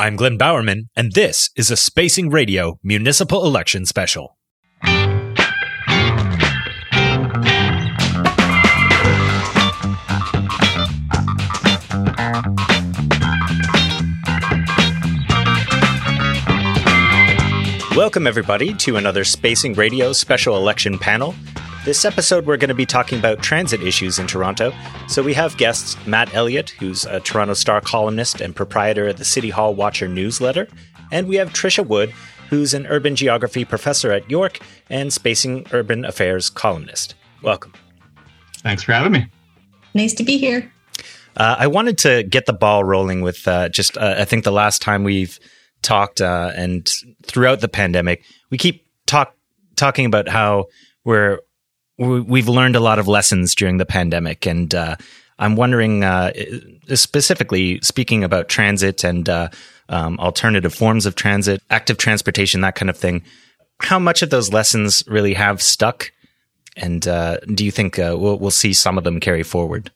I'm Glenn Bowerman, and this is a Spacing Radio Municipal Election Special. Welcome, everybody, to another Spacing Radio special election panel. This episode, we're going to be talking about transit issues in Toronto. So we have guests Matt Elliott, who's a Toronto Star columnist and proprietor of the City Hall Watcher newsletter. And we have Trisha Wood, who's an urban geography professor at York and Spacing Urban Affairs columnist. Welcome. Thanks for having me. Nice to be here. Uh, I wanted to get the ball rolling with uh, just, uh, I think the last time we've talked uh, and throughout the pandemic, we keep talk talking about how we're we've learned a lot of lessons during the pandemic, and uh, I'm wondering, uh, specifically speaking about transit and uh, um, alternative forms of transit, active transportation, that kind of thing. How much of those lessons really have stuck, and uh, do you think uh, we'll, we'll see some of them carry forward?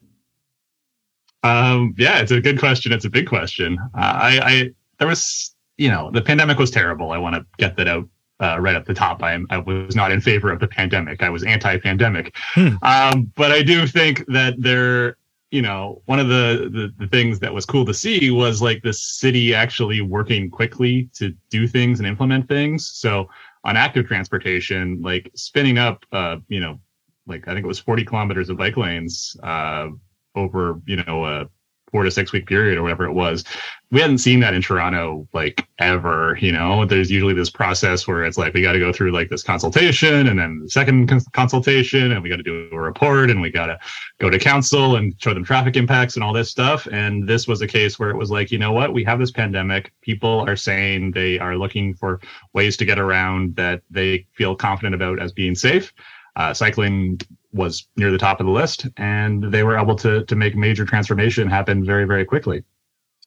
Um, yeah, it's a good question. It's a big question. Uh, I, I there was, you know, the pandemic was terrible. I want to get that out uh, right at the top. I, I was not in favor of the pandemic. I was anti-pandemic. Hmm. Um, but I do think that there, you know, one of the, the, the things that was cool to see was like the city actually working quickly to do things and implement things. So on active transportation, like spinning up, uh, you know, like I think it was 40 kilometers of bike lanes uh, over, you know, a four to six week period or whatever it was. We hadn't seen that in Toronto like ever, you know. There's usually this process where it's like we got to go through like this consultation and then the second cons- consultation and we got to do a report and we got to go to council and show them traffic impacts and all this stuff. And this was a case where it was like, you know what, we have this pandemic. People are saying they are looking for ways to get around that they feel confident about as being safe. Uh, cycling was near the top of the list, and they were able to to make major transformation happen very very quickly.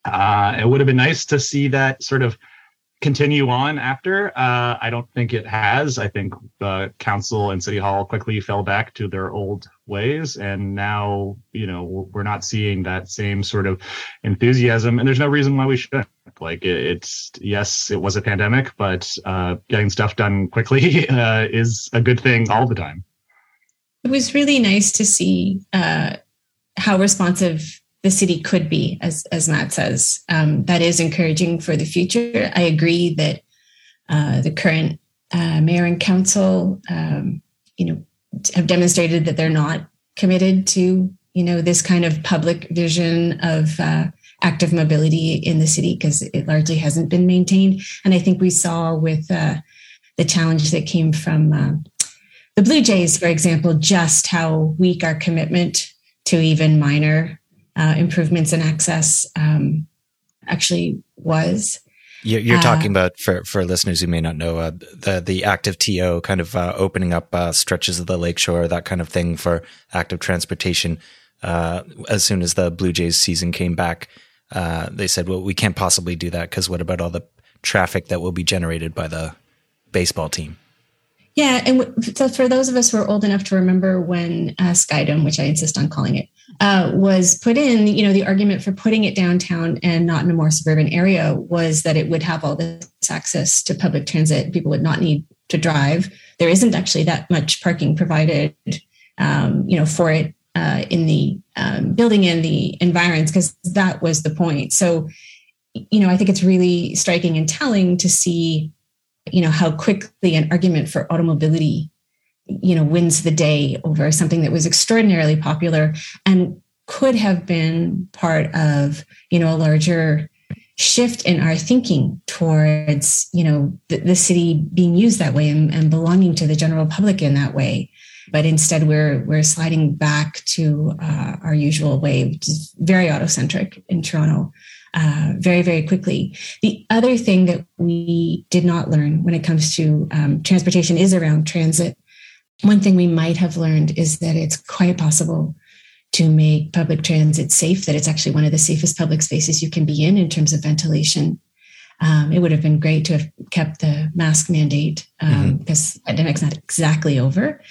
Uh, it would have been nice to see that sort of continue on after. Uh, I don't think it has. I think the council and city hall quickly fell back to their old ways, and now you know we're not seeing that same sort of enthusiasm. And there's no reason why we shouldn't. Like it's yes, it was a pandemic, but uh, getting stuff done quickly uh, is a good thing all the time it was really nice to see uh, how responsive the city could be, as as Matt says. Um, that is encouraging for the future. I agree that uh, the current uh, mayor and council, um, you know, have demonstrated that they're not committed to you know this kind of public vision of uh, active mobility in the city because it largely hasn't been maintained. And I think we saw with uh, the challenge that came from uh, the Blue Jays, for example, just how weak our commitment to even minor uh, improvements in access um, actually was. You're, talking uh, about for for listeners who may not know uh, the the active TO kind of uh, opening up uh, stretches of the lakeshore, that kind of thing for active transportation. Uh, as soon as the Blue Jays season came back, they said, "Well, we can't possibly do that because what about all the traffic that will be generated by the baseball team?" Yeah, and so for those of us who are old enough to remember when uh, Skydome, which I insist on calling it, uh, was put in, you know, the argument for putting it downtown and not in a more suburban area was that it would have all this access to public transit. People would not need to drive. There isn't actually that much parking provided, um, you know, for it uh, in the um, building and the environs because that was the point. So, you know, I think it's really striking and telling to see you know how quickly an argument for automobility you know wins the day over something that was extraordinarily popular and could have been part of you know a larger shift in our thinking towards you know the, the city being used that way and, and, belonging to the general public in that way. But instead we're we're sliding back to uh, our usual way which is very autocentric in toronto uh, very, very quickly. The other thing that we did not learn when it comes to um, transportation is around transit. One thing we might have learned is that it's quite possible to make public transit safe, that it's actually one of the safest public spaces you can be in in terms of ventilation. Um, it would have been great to have kept the mask mandate um, mm-hmm. because pandemic's not exactly over.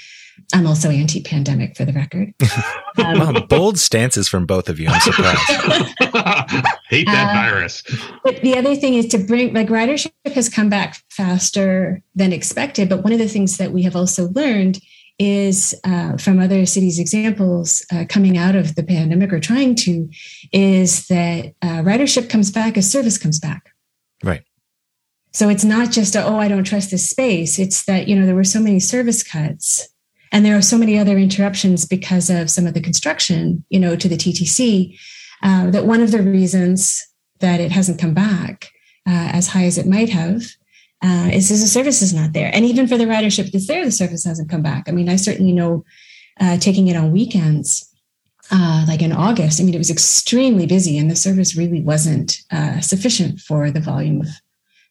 I'm also anti pandemic for the record. Um, wow, bold stances from both of you. I'm surprised. Hate that uh, virus. But the other thing is to bring, like, ridership has come back faster than expected. But one of the things that we have also learned is uh, from other cities' examples uh, coming out of the pandemic or trying to, is that uh, ridership comes back as service comes back. Right. So it's not just, a, oh, I don't trust this space. It's that, you know, there were so many service cuts and there are so many other interruptions because of some of the construction, you know, to the TTC, uh, that one of the reasons that it hasn't come back uh, as high as it might have uh, is the service is not there. And even for the ridership that's there, the service hasn't come back. I mean, I certainly know uh, taking it on weekends, uh, like in August, I mean, it was extremely busy and the service really wasn't uh, sufficient for the volume of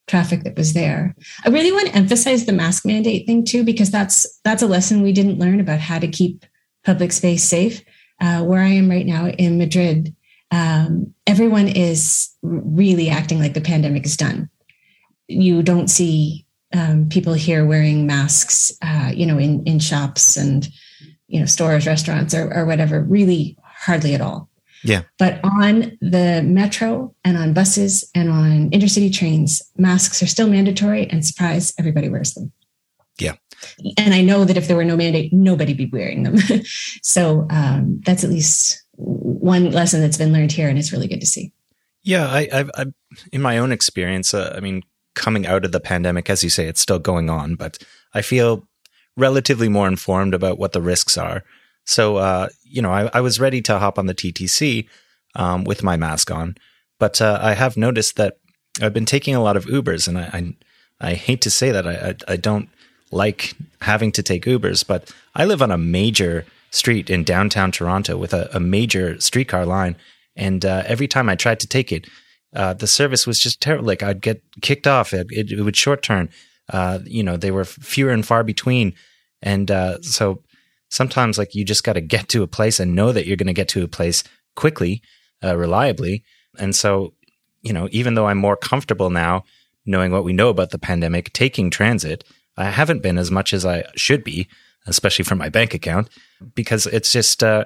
traffic that was there. I really want to emphasize the mask mandate thing too, because that's that's a lesson we didn't learn about how to keep public space safe. Uh, where I am right now in Madrid, um, everyone is really acting like the pandemic is done. You don't see um, people here wearing masks, uh, you know, in in shops and you know stores, restaurants, or, or whatever. Really, hardly at all. Yeah. But on the metro and on buses and on intercity trains, masks are still mandatory and surprise, everybody wears them. Yeah. And I know that if there were no mandate, nobody'd be wearing them. so um, that's at least one lesson that's been learned here, and it's really good to see. Yeah, I, I, I in my own experience, uh, I mean, coming out of the pandemic, as you say, it's still going on, but I feel relatively more informed about what the risks are. So, uh, you know, I, I, was ready to hop on the TTC um, with my mask on, but uh, I have noticed that I've been taking a lot of Ubers, and I I, I hate to say that I, I, I don't like having to take Ubers, but I live on a major street in downtown Toronto with a, a major streetcar line, and uh, every time I tried to take it, uh, the service was just terrible. Like I'd get kicked off. It, it, it would short turn. Uh, you know, they were fewer and far between, and uh, so sometimes like you just got to get to a place and know that you're going to get to a place quickly, uh, reliably. And so, you know, even though I'm more comfortable now knowing what we know about the pandemic, taking transit, I haven't been as much as I should be, especially for my bank account, because it's just, uh,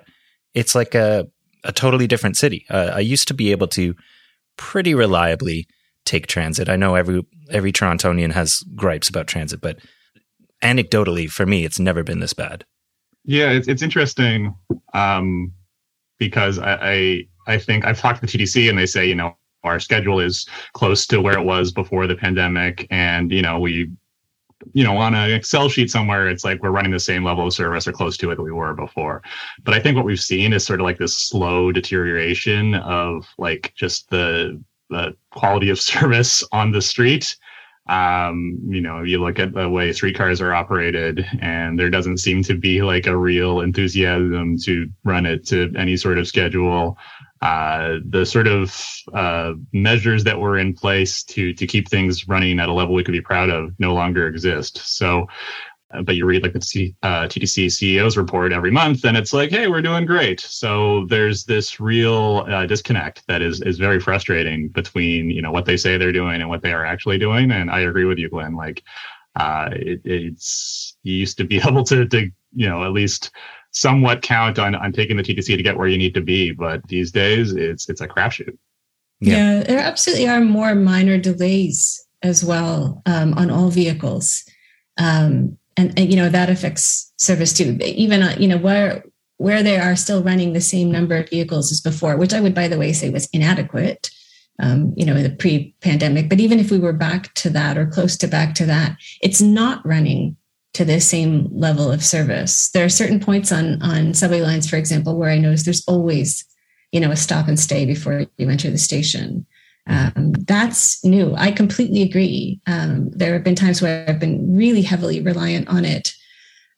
it's like a, a totally different city. Uh, I used to be able to pretty reliably take transit. I know every every Torontonian has gripes about transit, but anecdotally, for me, it's never been this bad. Yeah, it's it's interesting um, because I, I I think I've talked to the TTC and they say you know our schedule is close to where it was before the pandemic, and you know we you know on an excel sheet somewhere it's like we're running the same level of service or close to it that we were before. But i think what we've seen is sort of like this slow deterioration of like just the the quality of service on the street um, you know, you look at the way streetcars are operated, and there doesn't seem to be like a real enthusiasm to run it to any sort of schedule. Uh, the sort of uh, measures that were in place to to keep things running at a level we could be proud of no longer exist. So but you read like the C, uh, TTC CEO's report every month, and it's like, hey, we're doing great. So there's this real uh, disconnect that is is very frustrating between you know what they say they're doing and what they are actually doing. And I agree with you, Glenn. Like, uh, it, it's you used to be able to to you know at least somewhat count on on taking the TTC to get where you need to be, but these days it's it's a crapshoot. Yeah. yeah, there absolutely are more minor delays as well um, on all vehicles. Um, and, and you know that affects service too. Even uh, you know where where they are still running the same number of vehicles as before which i would by the way say was inadequate um, you know in the pre-pandemic. But even if we were back to that or close to back to that it's not running to the same level of service. There are certain points on on subway lines for example where i notice there's always you know a stop and stay before you enter the station um, that's new. I completely agree. Um, there have been times where I've been really heavily reliant on it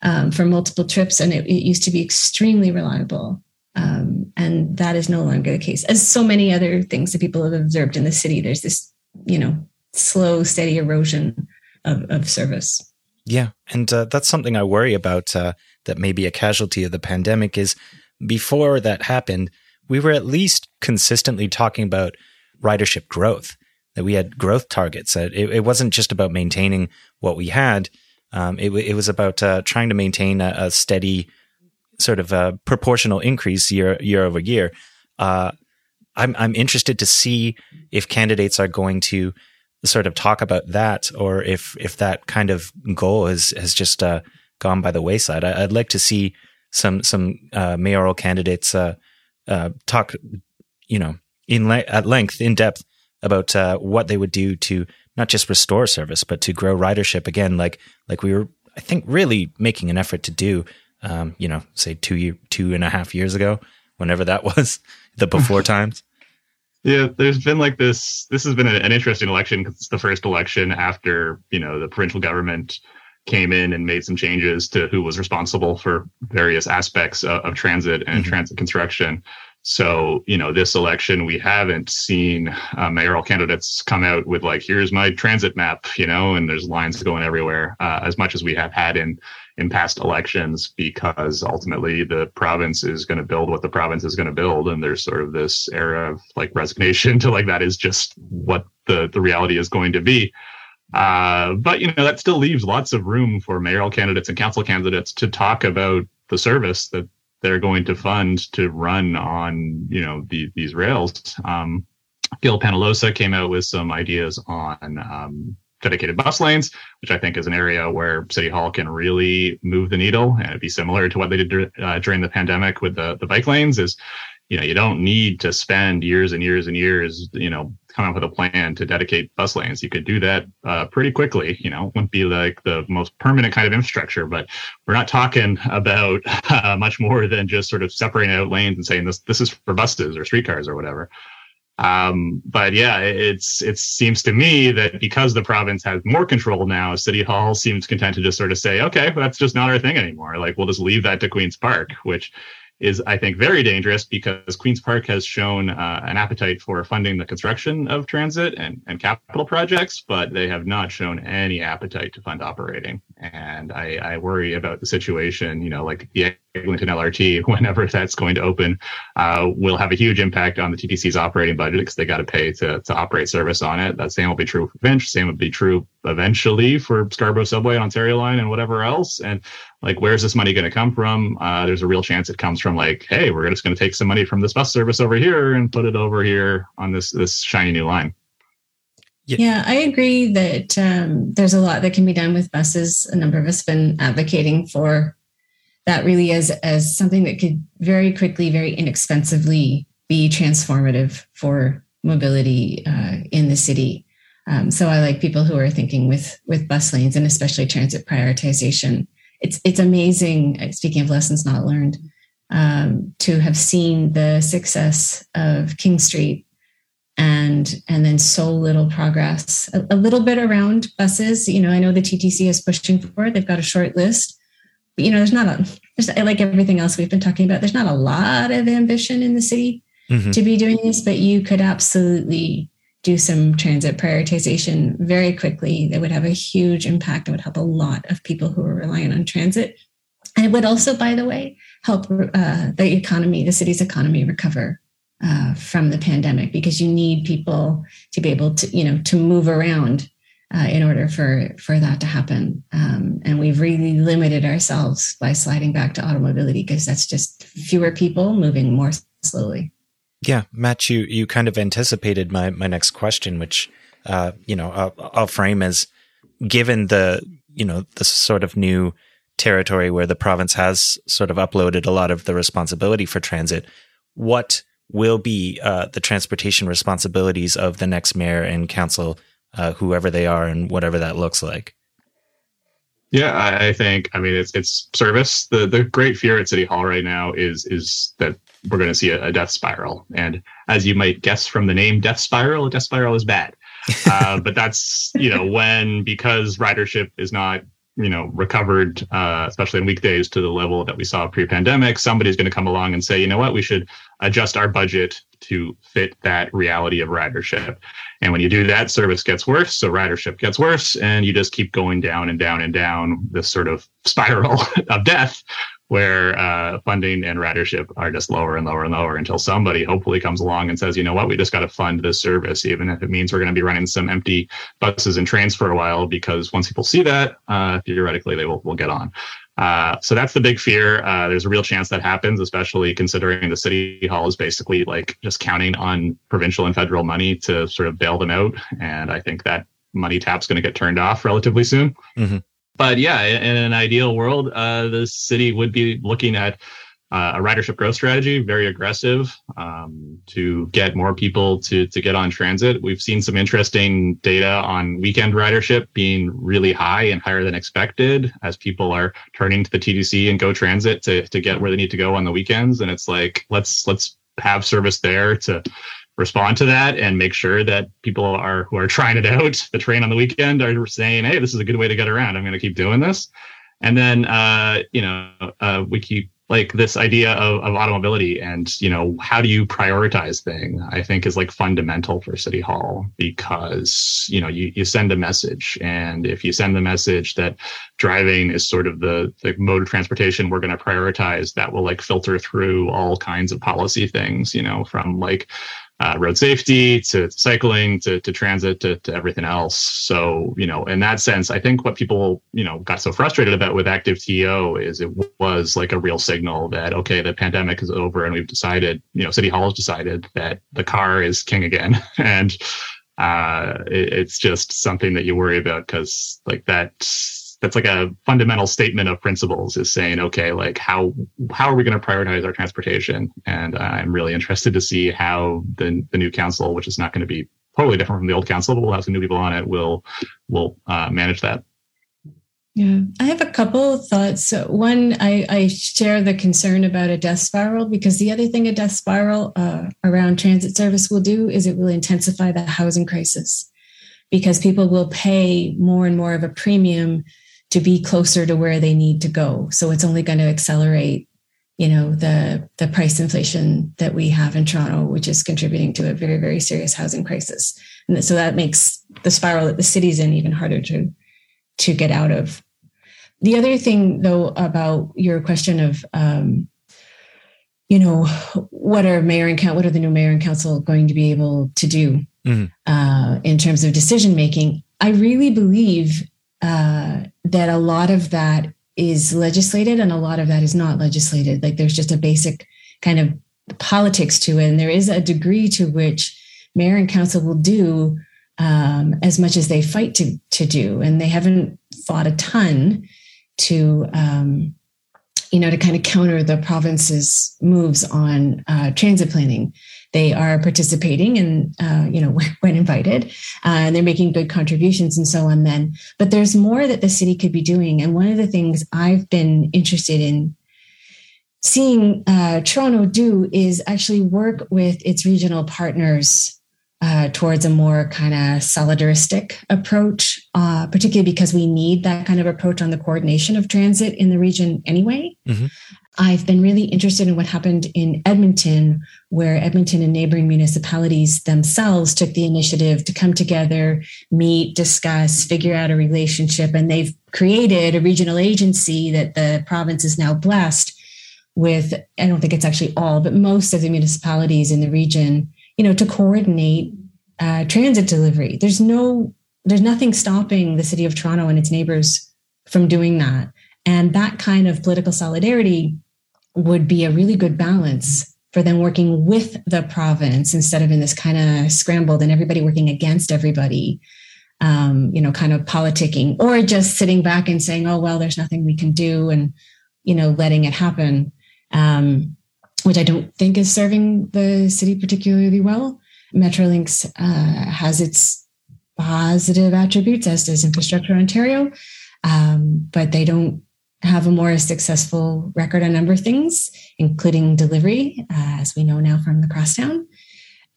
um, for multiple trips, and it, it, used to be extremely reliable. Um, and that is no longer the case. As so many other things that people have observed in the city, there's this, you know, slow, steady erosion of, of service. Yeah, and uh, that's something I worry about. Uh, that may be a casualty of the pandemic. Is before that happened, we were at least consistently talking about ridership growth, that we had growth targets. It, it wasn't just about maintaining what we had. Um, it, it, was about uh, trying to maintain a, a, steady sort of a proportional increase year year over year. Uh, I'm I'm interested to see if candidates are going to sort of talk about that, or if if that kind of goal has has just uh, gone by the wayside. I, would like to see some some uh, mayoral candidates uh, uh, talk, you know, in le- at length, in depth about uh, what they would do to not just restore service, but to grow ridership again, like like we were, I think, really making an effort to do. Um, you know, say two year, two and a half years ago, whenever that was, the before times. Yeah, there's been like this. This has been an interesting election because it's the first election after you know the provincial government came in and made some changes to who was responsible for various aspects of, of transit and mm-hmm. transit construction. So, you know, this election, we haven't seen uh, mayoral candidates come out with like, here's my transit map, you know, and there's lines going everywhere, uh, as much as we have had in in past elections, because ultimately the province is going to build what the province is going to build, and there's sort of this era of like resignation to like that is just what the the reality is going to be. Uh, but you know that still leaves lots of room for mayoral candidates and council candidates to talk about the service that they're going to fund to run on you know the, these rails. Um, Gil Penalosa came out with some ideas on um, dedicated bus lanes, which I think is an area where City Hall can really move the needle and it'd be similar to what they did uh, during the pandemic with the, the bike lanes is you know, you don't need to spend years and years and years, you know, come up with a plan to dedicate bus lanes. You could do that uh, pretty quickly. You know, wouldn't be like the most permanent kind of infrastructure, but we're not talking about uh, much more than just sort of separating out lanes and saying this this is for buses or streetcars or whatever. Um, but yeah, it's it seems to me that because the province has more control now, City Hall seems content to just sort of say, okay, that's just not our thing anymore. Like we'll just leave that to Queens Park, which is, I think, very dangerous because Queen's Park has shown uh, an appetite for funding the construction of transit and, and capital projects, but they have not shown any appetite to fund operating. And I, I worry about the situation, you know, like the Eglinton LRT, whenever that's going to open, uh, will have a huge impact on the TTC's operating budget because they got to pay to, to operate service on it. That same will be true for Finch, same will be true eventually for Scarborough Subway Ontario Line and whatever else. And like where's this money going to come from uh, there's a real chance it comes from like hey we're just going to take some money from this bus service over here and put it over here on this this shiny new line yeah, yeah i agree that um, there's a lot that can be done with buses. A number of us have been advocating for that really as as something that could very quickly very inexpensively be transformative for mobility uh, in the city. Um, so i like people who are thinking with with bus lanes and especially transit prioritization. It's it's amazing. Uh, speaking of lessons not learned, um, to have seen the success of King Street and and then so little progress. A, a, little bit around buses. You know, I know the TTC is pushing for it. They've got a short list, but you know, there's not a there's like everything else we've been talking about. There's not a lot of ambition in the city mm-hmm. to be doing this, but you could absolutely do some transit prioritization very quickly that would have a huge impact and would help a lot of people who are reliant on transit. And it would also, by the way, help uh, the economy, the city's economy recover uh, from the pandemic because you need people to be able to, you know, to move around uh, in order for for that to happen. Um, and we've really limited ourselves by sliding back to automobility because that's just fewer people moving more slowly. Yeah, Matt, you you kind of anticipated my my next question, which uh, you know I'll, I'll frame as given the you know the sort of new territory where the province has sort of uploaded a lot of the responsibility for transit, what will be uh, the transportation responsibilities of the next mayor and council, uh, whoever they are, and whatever that looks like? Yeah, I, I think I mean it's it's service. The the great fear at City Hall right now is is that we're going to see a, a, death spiral. And as you might guess from the name Death Spiral, a death spiral is bad. Uh, but that's, you know, when because ridership is not, you know, recovered, uh, especially in weekdays to the level that we saw pre pandemic, somebody's going to come along and say, you know what, we should adjust our budget to fit that reality of ridership. And when you do that, service gets worse. So ridership gets worse. And you just keep going down and down and down this sort of spiral of death where uh, funding and ridership are just lower and lower and lower until somebody hopefully comes along and says, you know what, we just got to fund this service, even if it means we're going to be running some empty buses and trains for a while, because once people see that, uh, theoretically they will will get on. Uh, so that's the big fear. Uh, there's a real chance that happens, especially considering the city hall is basically like just counting on provincial and federal money to sort of bail them out. And I think that money tap's going to get turned off relatively soon. Mm-hmm but yeah, in an ideal world, uh, the city would be looking at uh, a ridership growth strategy, very aggressive um, to get more people to to get on transit. We've seen some interesting data on weekend ridership being really high and higher than expected as people are turning to the TTC and Go Transit to to get where they need to go on the weekends. And it's like let's let's have service there to respond to that and make sure that people are who are trying it out the train on the weekend are saying hey this is a good way to get around i'm going to keep doing this and then uh, you know uh, we keep like this idea of, of automobility and you know how do you prioritize thing i think is like fundamental for city hall because you know you, you send a message. And if you send the message that driving is sort of the, the mode of transportation we're going to prioritize that will like filter through all kinds of policy things you know from like uh, road safety to cycling to, to transit to, to everything else. So, you know, in that sense, I think what people, you know, got so frustrated about with active TO is it was like a real signal that, okay, the pandemic is over and we've decided, you know, City Hall has decided that the car is king again. and uh, it, it's just something that you worry about because like that that's like a fundamental statement of principles is saying okay like how how are we going to prioritize our transportation? And i'm really interested to see how the the new council which is not going to be totally different from the old council but we'll have some new people on it will will uh, manage that. Yeah, I have a couple of thoughts. One, I, I, share the concern about a death spiral because the other thing a death spiral uh, around transit service will do is it will intensify the housing crisis because people will pay more and more of a premium to be closer to where they need to go. So it's only going to accelerate, you know, the the price inflation that we have in Toronto, which is contributing to a very very serious housing crisis. And so that makes the spiral that the city's in even harder to to get out of. The other thing, though, about your question of, um, you know, what are mayor and council, what are the new mayor and council going to be able to do mm-hmm. uh, in terms of decision making? I really believe uh, that a lot of that is legislated and a lot of that is not legislated. Like there's just a basic kind of politics to it. And there is a degree to which mayor and council will do um, as much as they fight to, to do. And they haven't fought a ton to, um, you know, to kind of counter the province's moves on uh, transit planning. They are participating and, uh, you know, when invited, uh, and they're making good contributions and so on then. But there's more that the city could be doing. And one of the things I've been interested in seeing uh, Toronto do is actually work with its regional partners uh, towards a more kind of solidaristic approach, uh, particularly because we need that kind of approach on the coordination of transit in the region anyway. Mm-hmm. I've been really interested in what happened in Edmonton, where Edmonton and neighboring municipalities themselves took the initiative to come together, meet, discuss, figure out a relationship. And they've created a regional agency that the province is now blessed with. I don't think it's actually all, but most of the municipalities in the region, you know, to coordinate uh, transit delivery. There's no, there's nothing stopping the city of Toronto and its neighbors from doing that. And that kind of political solidarity would be a really good balance for them working with the province instead of in this kind of scrambled and everybody working against everybody, um, you know, kind of politicking or just sitting back and saying, oh, well, there's nothing we can do and, you know, letting it happen, um, which I don't think is serving the city particularly well. Metrolinx uh, has its positive attributes, as does Infrastructure Ontario, um, but they don't have a more successful record on a number of things, including delivery, uh, as we know now from the crosstown.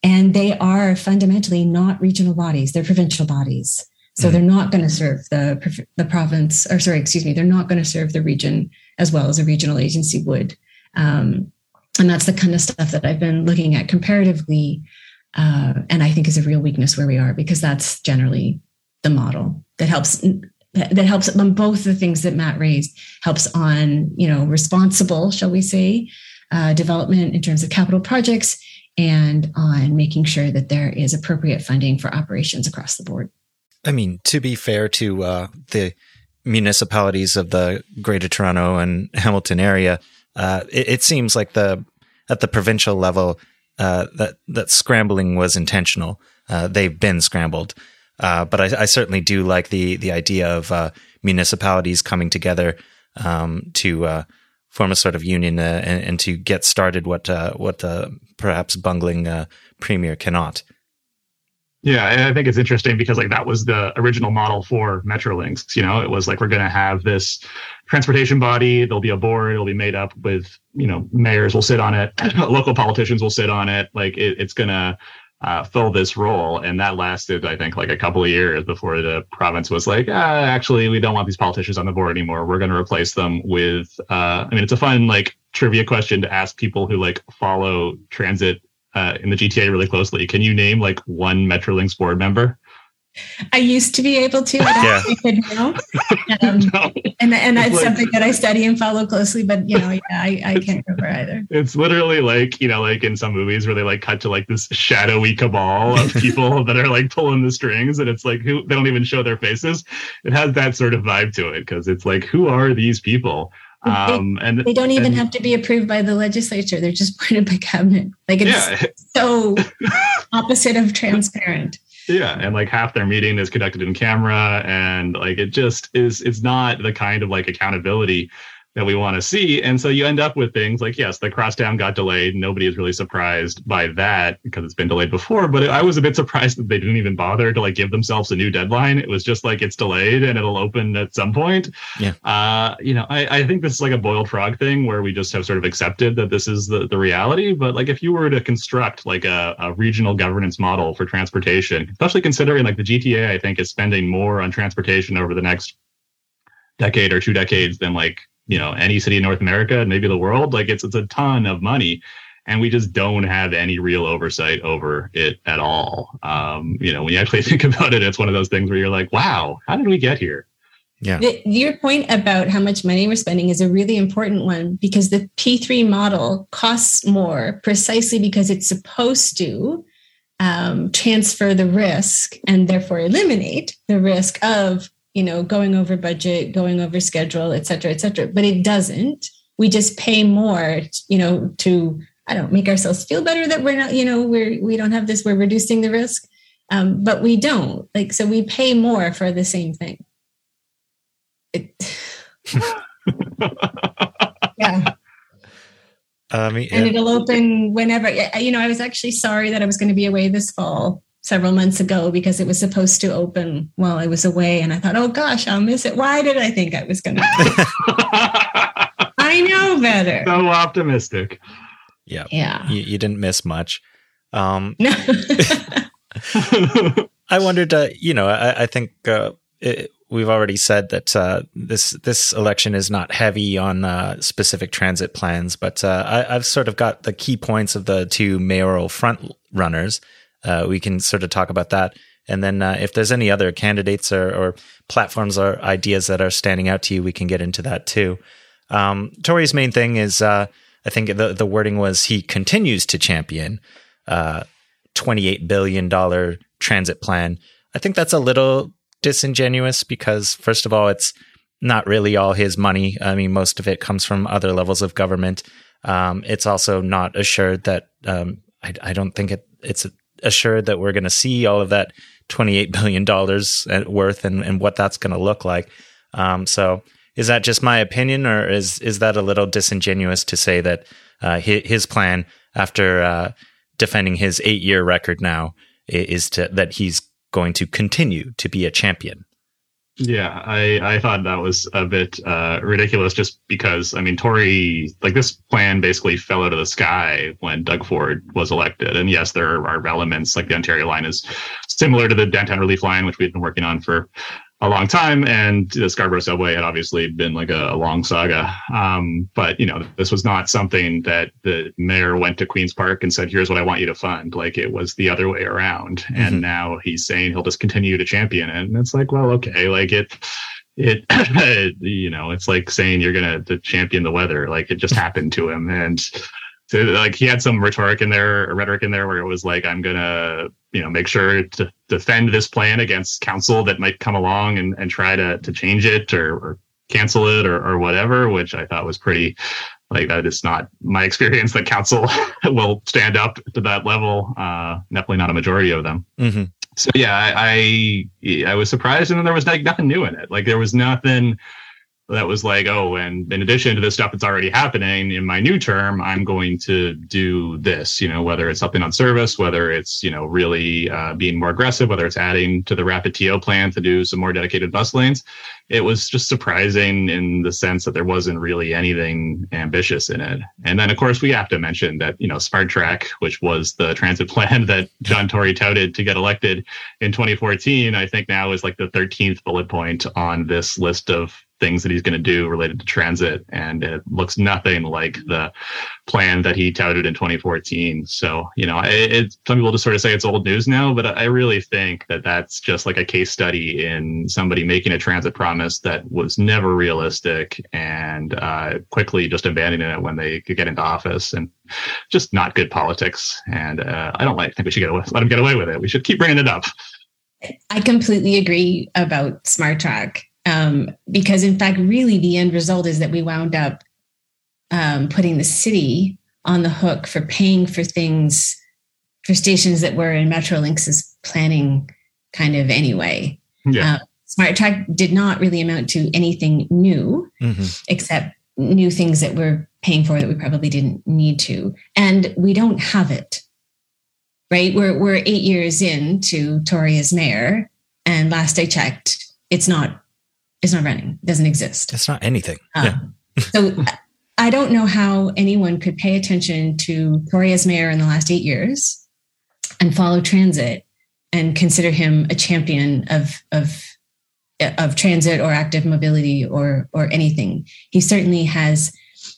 And they are fundamentally not regional bodies; they're provincial bodies. So mm-hmm. they're not going to serve the the province, or sorry, excuse me, they're not going to serve the region as well as a regional agency would. Um, and that's the kind of stuff that I've been looking at comparatively, uh, and I think is a real weakness where we are because that's generally the model that helps that helps on both the things that Matt raised. Helps on you know responsible, shall we say, uh, development in terms of capital projects, and on making sure that there is appropriate funding for operations across the board. I mean, to be fair to uh, the municipalities of the Greater Toronto and Hamilton area, uh, it, it, seems like the at the provincial level uh, that that scrambling was intentional. Uh, they've been scrambled, uh, but I, I, certainly do like the the idea of uh, municipalities coming together um, to form a sort of union and, and, to get started what what perhaps bungling premier cannot. Yeah, I think it's interesting because like that was the original model for Metrolinx. You know, it was like we're going to have this transportation body. There'll be a board. It'll be made up with you know mayors will sit on it, local politicians will sit on it. Like it, it's going to uh, fill this role, and that lasted I think like a couple of years before the province was like, ah, actually, we don't want these politicians on the board anymore. We're going to replace them with. Uh, I mean, it's a fun like trivia question to ask people who like follow transit uh, in the GTA really closely. Can you name like one Metrolinx board member? I used to be able to. I yeah. Um, no. And and that's like, something that I study and follow closely. But you know, yeah, I, I can't remember either. It's literally like you know, like in some movies where they like cut to like this shadowy cabal of people that are like pulling the strings, and it's like who they don't even show their faces. It has that sort of vibe to it because it's like who are these people? Um, and they don't even and, have to be approved by the legislature; they're just appointed by cabinet. Like it's yeah. so opposite of transparent. Yeah, and like half their meeting is conducted in camera, and like it just is. It's not the kind of like accountability that we want to see. And so you end up with things like, yes, the crosstown got delayed. Nobody is really surprised by that because it's been delayed before. But I was a bit surprised that they didn't even bother to like give themselves a new deadline. It was just like it's delayed and it'll open at some point. Yeah. Uh, you know, I, I think this is like a boiled frog thing where we just have sort of accepted that this is the, the reality. But like if you were to construct like a, a regional governance model for transportation, especially considering like the GTA, I think is spending more on transportation over the next decade or two decades than like you know any city in North America and maybe the world. Like it's it's a ton of money, and we just don't have any real oversight over it at all. Um, you know, when you actually think about it, it's one of those things where you're like, wow, how did we get here? Yeah. The, your point about how much money we're spending is a really important one because the P3 model costs more precisely because it's supposed to um, transfer the risk and therefore eliminate the risk of you know, going over budget, going over schedule, et cetera, et cetera. But it doesn't. We just pay more, you know, to I don't make ourselves feel better that we're not, you know, we're we don't have this, we're reducing the risk. Um, but we don't. Like so we pay more for the same thing. It, yeah. Um, yeah. And it'll open whenever. You know, I was actually sorry that I was going to be away this fall several months ago because it was supposed to open while I was away. And I thought, oh gosh, I'll miss it. Why did I think I was going to? I know better. So optimistic. Yeah. Yeah. You, you didn't miss much. Um, I wondered, uh, you know, I, I think uh, it, we've already said that uh, this this election is not heavy on uh, specific transit plans, but uh, I, have sort of got the key points of the two mayoral front runners uh, we can sort of talk about that. And then uh, if there's any other candidates or, or, platforms or ideas that are standing out to you, we can get into that too. Um, Tory's main thing is, uh, I think the, the wording was he continues to champion uh, $28 billion transit plan. I think that's a little disingenuous because, first of all, it's not really all his money. I mean, most of it comes from other levels of government. Um, it's also not assured that um, I, I, don't think it, it's assured that we're going to see all of that $28 billion worth and, and what that's going to look like. Um, so is that just my opinion or is, is that a little disingenuous to say that uh, his, his, plan after uh, defending his eight year record now is to, that he's going to continue to be a champion? Yeah, I, I thought that was a bit uh, ridiculous just because, I mean, Tory, like this plan basically fell out of the sky when Doug Ford was elected. And yes, there are elements like the Ontario line is similar to the downtown relief line, which we've been working on for a long time, and the Scarborough subway had obviously been like a, a long saga. Um, but you know, this was not something that the mayor went to Queens Park and said, "Here's what I want you to fund." Like it was the other way around. Mm-hmm. And now he's saying he'll just continue to champion it, and it's like, well, okay, like it it you know it's like saying you're gonna to champion the weather like it just happened to him and so like he had some rhetoric in there rhetoric in there where it was like i'm gonna you know make sure to defend this plan against council that might come along and, and try to to change it or, or cancel it or, or whatever which i thought was pretty like that is not my experience that council will stand up to that level uh definitely not a majority of them Mm-hmm. so yeah, I, I I was surprised, and then there was like nothing new in it. Like there was nothing that was like, oh, and in addition to the stuff that's already happening in my new term, I'm going to do this. You know, whether it's something on service, whether it's you know really uh, being more aggressive, whether it's adding to the rapid TO plan to do some more dedicated bus lanes. It was just surprising in the sense that there wasn't really anything ambitious in it. And then of course we have to mention that you know Smart Track, which was the transit plan that John Tory touted to get elected in 2014, I think now is like the 13th bullet point on this list of things that he's going to do related to transit. And it looks nothing like the plan that he touted in 2014. So, you know, it, it, some people just sort of say it's old news now, but I really think that that's just like a case study in somebody making a transit promise that was never realistic and uh, quickly just abandoning it when they could get into office and just not good politics. And uh, I don't like, think we should get away, let him get away with it. We should keep bringing it up. I completely agree about Smart Track. Um, because in fact, really the end result is that we wound up um, putting the city on the hook for paying for things for stations that were in Metrolinx's planning kind of anyway. Yeah. Uh, Smart Track did not really amount to anything new, Mm-hmm. except new things that we're paying for that we probably didn't need to. And we don't have it. Right? We're we're eight years into Tory as mayor. And last I checked, it's not it's not running, it doesn't exist. It's not anything. Um, yeah. so I don't know how anyone could pay attention to Tory as mayor in the last eight years and follow transit and consider him a champion of of of transit or active mobility or or anything. He certainly has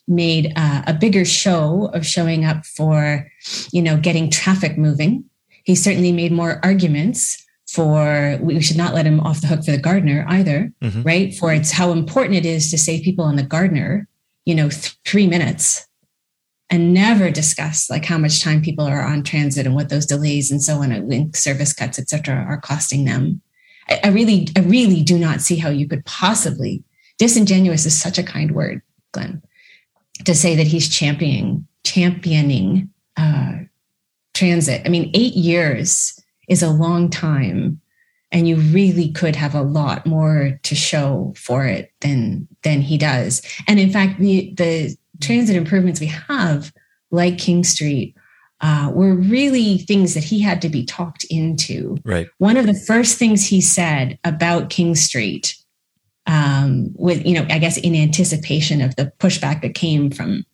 made uh, a bigger show of showing up for you know getting traffic moving. He certainly made more arguments for we should not let him off the hook for the Gardiner either, Mhm. right? For it's how important it is to save people on the Gardiner you know, th- three minutes and never discuss like how much time people are on transit and what those delays and so on and service cuts et cetera are costing them I, I really i really do not see how you could possibly disingenuous is such a kind word glenn to say that he's championing championing uh, transit i mean eight years is a long time and you really could have a lot more to show for it than than he does. And in fact the the transit improvements we have like king street uh, were really things that he had to be talked into. Right. one of the first things he said about king street um, with you know i guess in anticipation of the pushback that came from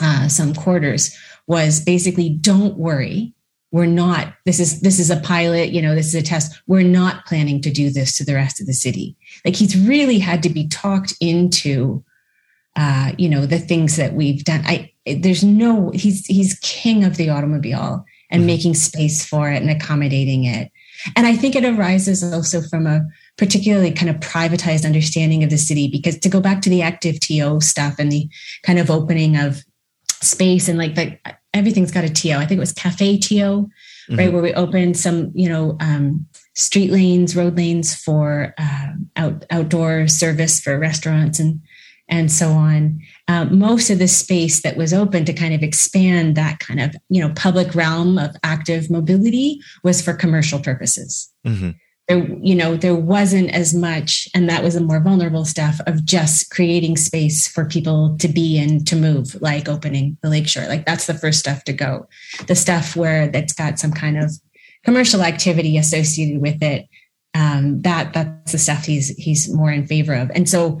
uh, some quarters was basically don't worry we're not this is this is a pilot you know this is a test. We're not planning to do this to the rest of the city. Like he's really had to be talked into uh, you know the things that we've done. I there's no he's he's king of the automobile and Mhm. making space for it and accommodating it. And i think it arises also from a particularly kind of privatized understanding of the city because to go back to the active to stuff and the kind of opening of space and like the everything's got a to i think it was cafe to right Mhm. where we opened some you know um, street lanes road lanes for uh, out, outdoor service for restaurants and and so on um, most of the space that was open to kind of expand that kind of you know public realm of active mobility was for commercial purposes Mhm. There you know there wasn't as much and that was the more vulnerable stuff of just creating space for people to be and to move like opening the lakeshore like that's the first stuff to go. The stuff where that's got some kind of commercial activity associated with it um, that that's the stuff he's he's more in favor of. And so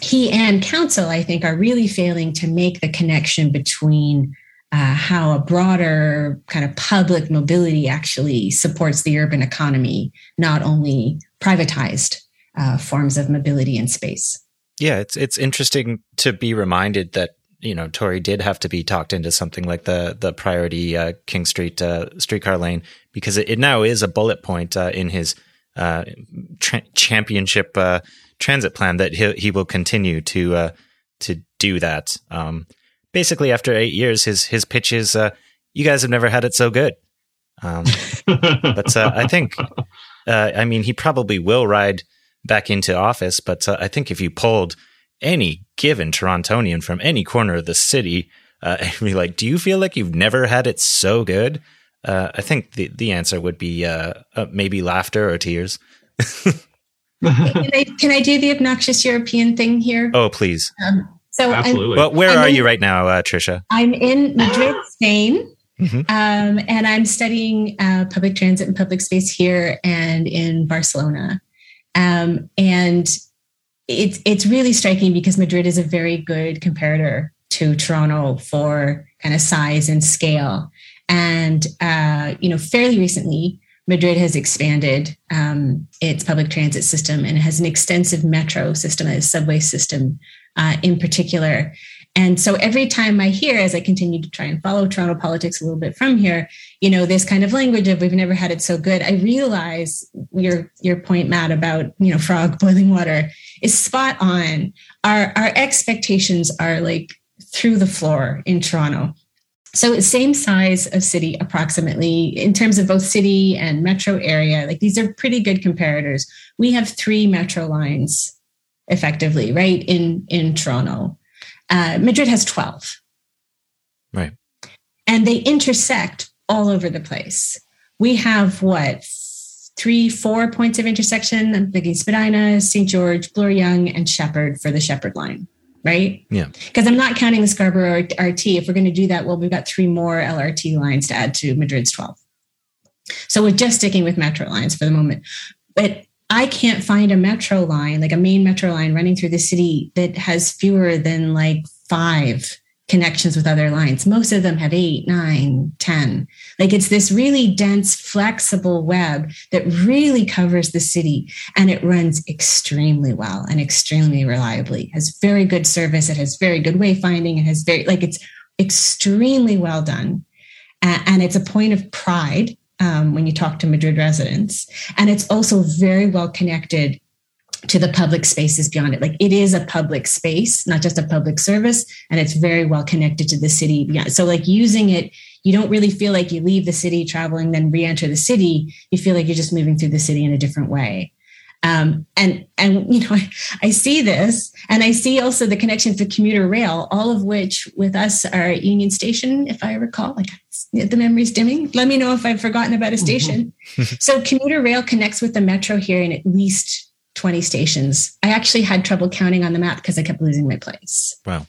he and council i think are really failing to make the connection between uh, how a broader kind of public mobility actually supports the urban economy, not only privatized uh, forms of mobility in space. Yeah, it's it's interesting to be reminded that you know Tory did have to be talked into something like the the priority uh, King Street uh, streetcar lane because it, it now is a bullet point uh, in his uh, tra- championship transit plan that he he will continue to to do that. Um, basically, after eight years, his his pitch is, uh, "You guys have never had it so good." Um, but uh, I think, uh, I mean, he probably will ride back into office. But uh, I think if you polled any given Torontonian from any corner of the city, uh, and be like, "Do you feel like you've never had it so good?" Uh, I think the the answer would be uh, uh, maybe laughter or tears. can, I, can, I, do the obnoxious European thing here? Oh, please. Um, so, absolutely. well, where I'm are in, you right now, uh, Trisha? I'm in Madrid, Spain. Mm-hmm. Um, and I'm studying uh, public transit and public space here and in Barcelona. Um, and it's it's really striking because Madrid is a very good comparator to Toronto for kind of size and scale. And uh, you know, fairly recently, Madrid has expanded um, its public transit system and has an extensive metro system, a subway system uh, in particular. And so every time I hear, as I continue to try and follow Toronto politics a little bit from here, you know, this kind of language of we've never had it so good, I realize your your point, Matt, about you know frog boiling water is spot on. Our our expectations are like through the floor in Toronto. So same size of city approximately in terms of both city and metro area. Like these are pretty good comparators. We have three metro lines effectively, right? In in Toronto. Uh, Madrid has 12. Right. And they intersect all over the place. We have what, three, four points of intersection? I'm thinking Spadina, St. George, Bloor Yonge, and Sheppard for the Sheppard line, right? Yeah. Because I'm not counting the Scarborough RT. If we're going to do that, well, we've got three more LRT lines to add to Madrid's 12. So we're just sticking with metro lines for the moment. But I can't find a metro line, like a main metro line running through the city that has fewer than like five connections with other lines. Most of them have eight, nine, ten. Like it's this really dense, flexible web that really covers the city and it runs extremely well and extremely reliably. It has very good service. It has very good wayfinding. It has very, like, it's extremely well done. And it's a point of pride um, when you talk to Madrid residents. And it's also very well connected to the public spaces beyond it. Like it is a public space, not just a public service, and it's very well connected to the city beyond. So, like using it, you don't really feel like you leave the city traveling, then re-enter the city. You feel like you're just moving through the city in a different way. Um, and and you know, I, I, see this, and I see also the connection to commuter rail, all of which with us are at Union Station, if I recall. Like the memory's dimming. Let me know if I've forgotten about a mm-hmm. station. so commuter rail connects with the metro here in at least 20 stations. I actually had trouble counting on the map because I kept losing my place. Wow.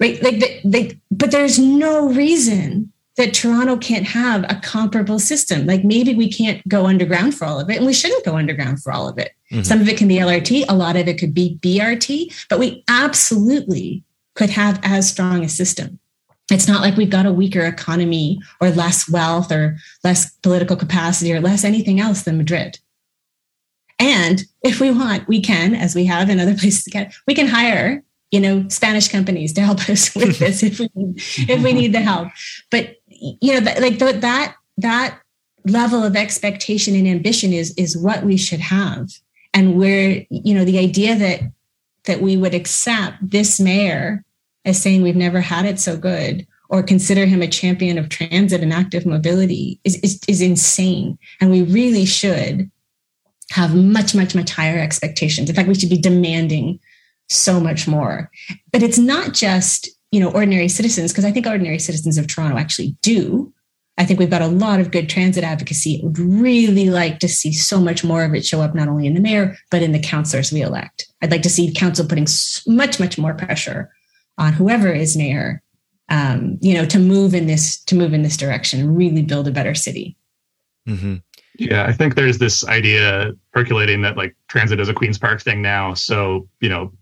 Right. Like they, they, but there's no reason that Toronto can't have a comparable system. Like maybe we can't go underground for all of it, and we shouldn't go underground for all of it. Mm-hmm. Some of it can be LRT, a lot of it could be BRT, but we absolutely could have as strong a system. It's not like we've got a weaker economy or less wealth or less political capacity or less anything else than Madrid. And if we want, we can, as we have in other places, we can hire you know spanish companies to help us with this if we if we need the help but you know, like the, that that level of expectation and ambition is is what we should have, and where you know the idea that that we would accept this mayor as saying we've never had it so good or consider him a champion of transit and active mobility is, is, is insane. And we really should have much, much, much higher expectations. In fact, we should be demanding so much more. But it's not just you know, ordinary citizens, because I think ordinary citizens of Toronto actually do. I think we've got a lot of good transit advocacy. I would really like to see so much more of it show up not only in the mayor, but in the councillors we elect. I'd like to see council putting much, much more pressure on whoever is mayor, um, you know, to move in this to move in this direction and really build a better city. Mm-hmm. Yeah, I think there's this idea percolating that like transit is a Queens Park thing now. So you know,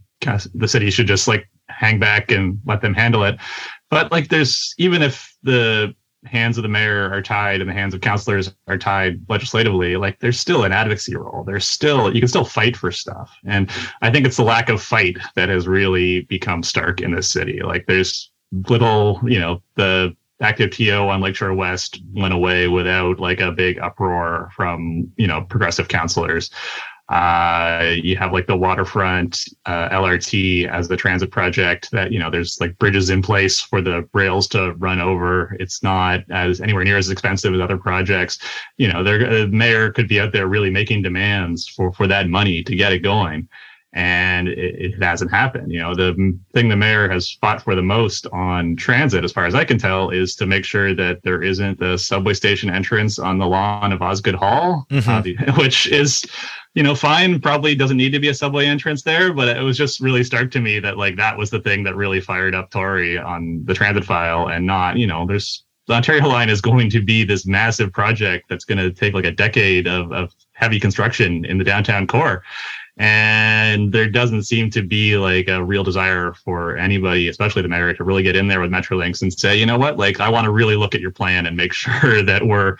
the city should just like hang back and let them handle it. But like there's even if the hands of the mayor are tied and the hands of councillors are tied legislatively, like there's still an advocacy role. There's still you can still fight for stuff. And I think it's the lack of fight that has really become stark in this city. Like there's little, you know, the active TO on Lakeshore West went away without like a big uproar from, you know, progressive councillors. Uh, you have like the waterfront uh, LRT as the transit project that, you know, there's like bridges in place for the rails to run over. It's not as anywhere near as expensive as other projects. You know, the mayor could be out there really making demands for, for that money to get it going and it, it, hasn't happened. You know, the thing the mayor has fought for the most on transit, as far as I can tell, is to make sure that there isn't the subway station entrance on the lawn of Osgoode Hall, mm-hmm. uh, which is, you know, fine. Probably doesn't need to be a subway entrance there, but it was just really stark to me that like that was the thing that really fired up Tory on the transit file, and not, you know, there's the Ontario line is going to be this massive project that's going to take like a decade of, of heavy construction in the downtown core and there doesn't seem to be like a real desire for anybody, especially the mayor, to really get in there with Metrolinx and say, you know what, like I want to really look at your plan and make sure that we're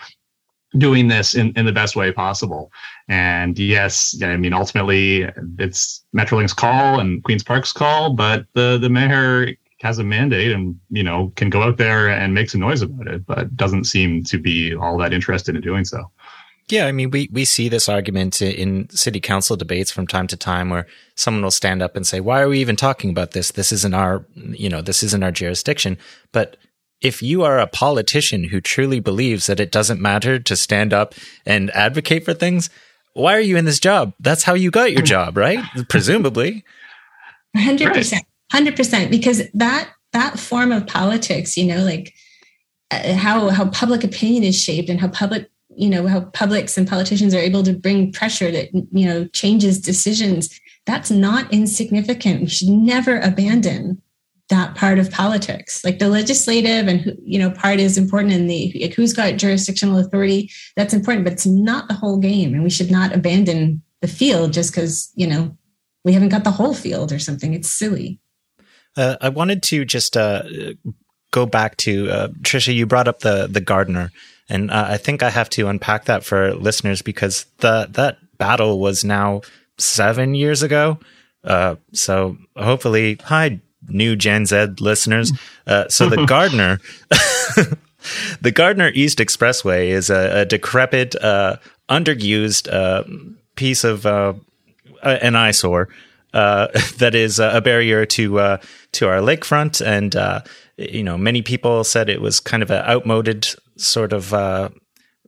doing this in, in the best way possible. And yes, I mean, ultimately it's Metrolinx's call and Queen's Park's call, but the, the mayor has a mandate and, you know, can go out there and make some noise about it, but doesn't seem to be all that interested in doing so. Yeah, I mean, we, we see this argument in city council debates from time to time where someone will stand up and say, why are we even talking about this? This isn't our, you know, this isn't our jurisdiction. But if you are a politician who truly believes that it doesn't matter to stand up and advocate for things, why are you in this job? That's how you got your job, right? Presumably. 100%. 100% because that that form of politics, you know, like uh, how how public opinion is shaped and how public you know how publics and politicians are able to bring pressure that you know changes decisions that's not insignificant we should never abandon that part of politics. Like the legislative and you know part is important in the who's got jurisdictional authority that's important but it's not the whole game and we should not abandon the field just because you know we haven't got the whole field or something. It's silly. Uh, i wanted to just uh, go back to uh, trisha you brought up the the Gardiner and I think I have to unpack that for listeners because the that battle was now seven years ago. Uh, so hopefully, hi, new Gen Z listeners. Uh, so the Gardiner, the Gardiner East Expressway is a, a decrepit, uh, underused uh, piece of uh, an eyesore. that is a barrier to to our lakefront, and you know many people said it was kind of an outmoded sort of uh,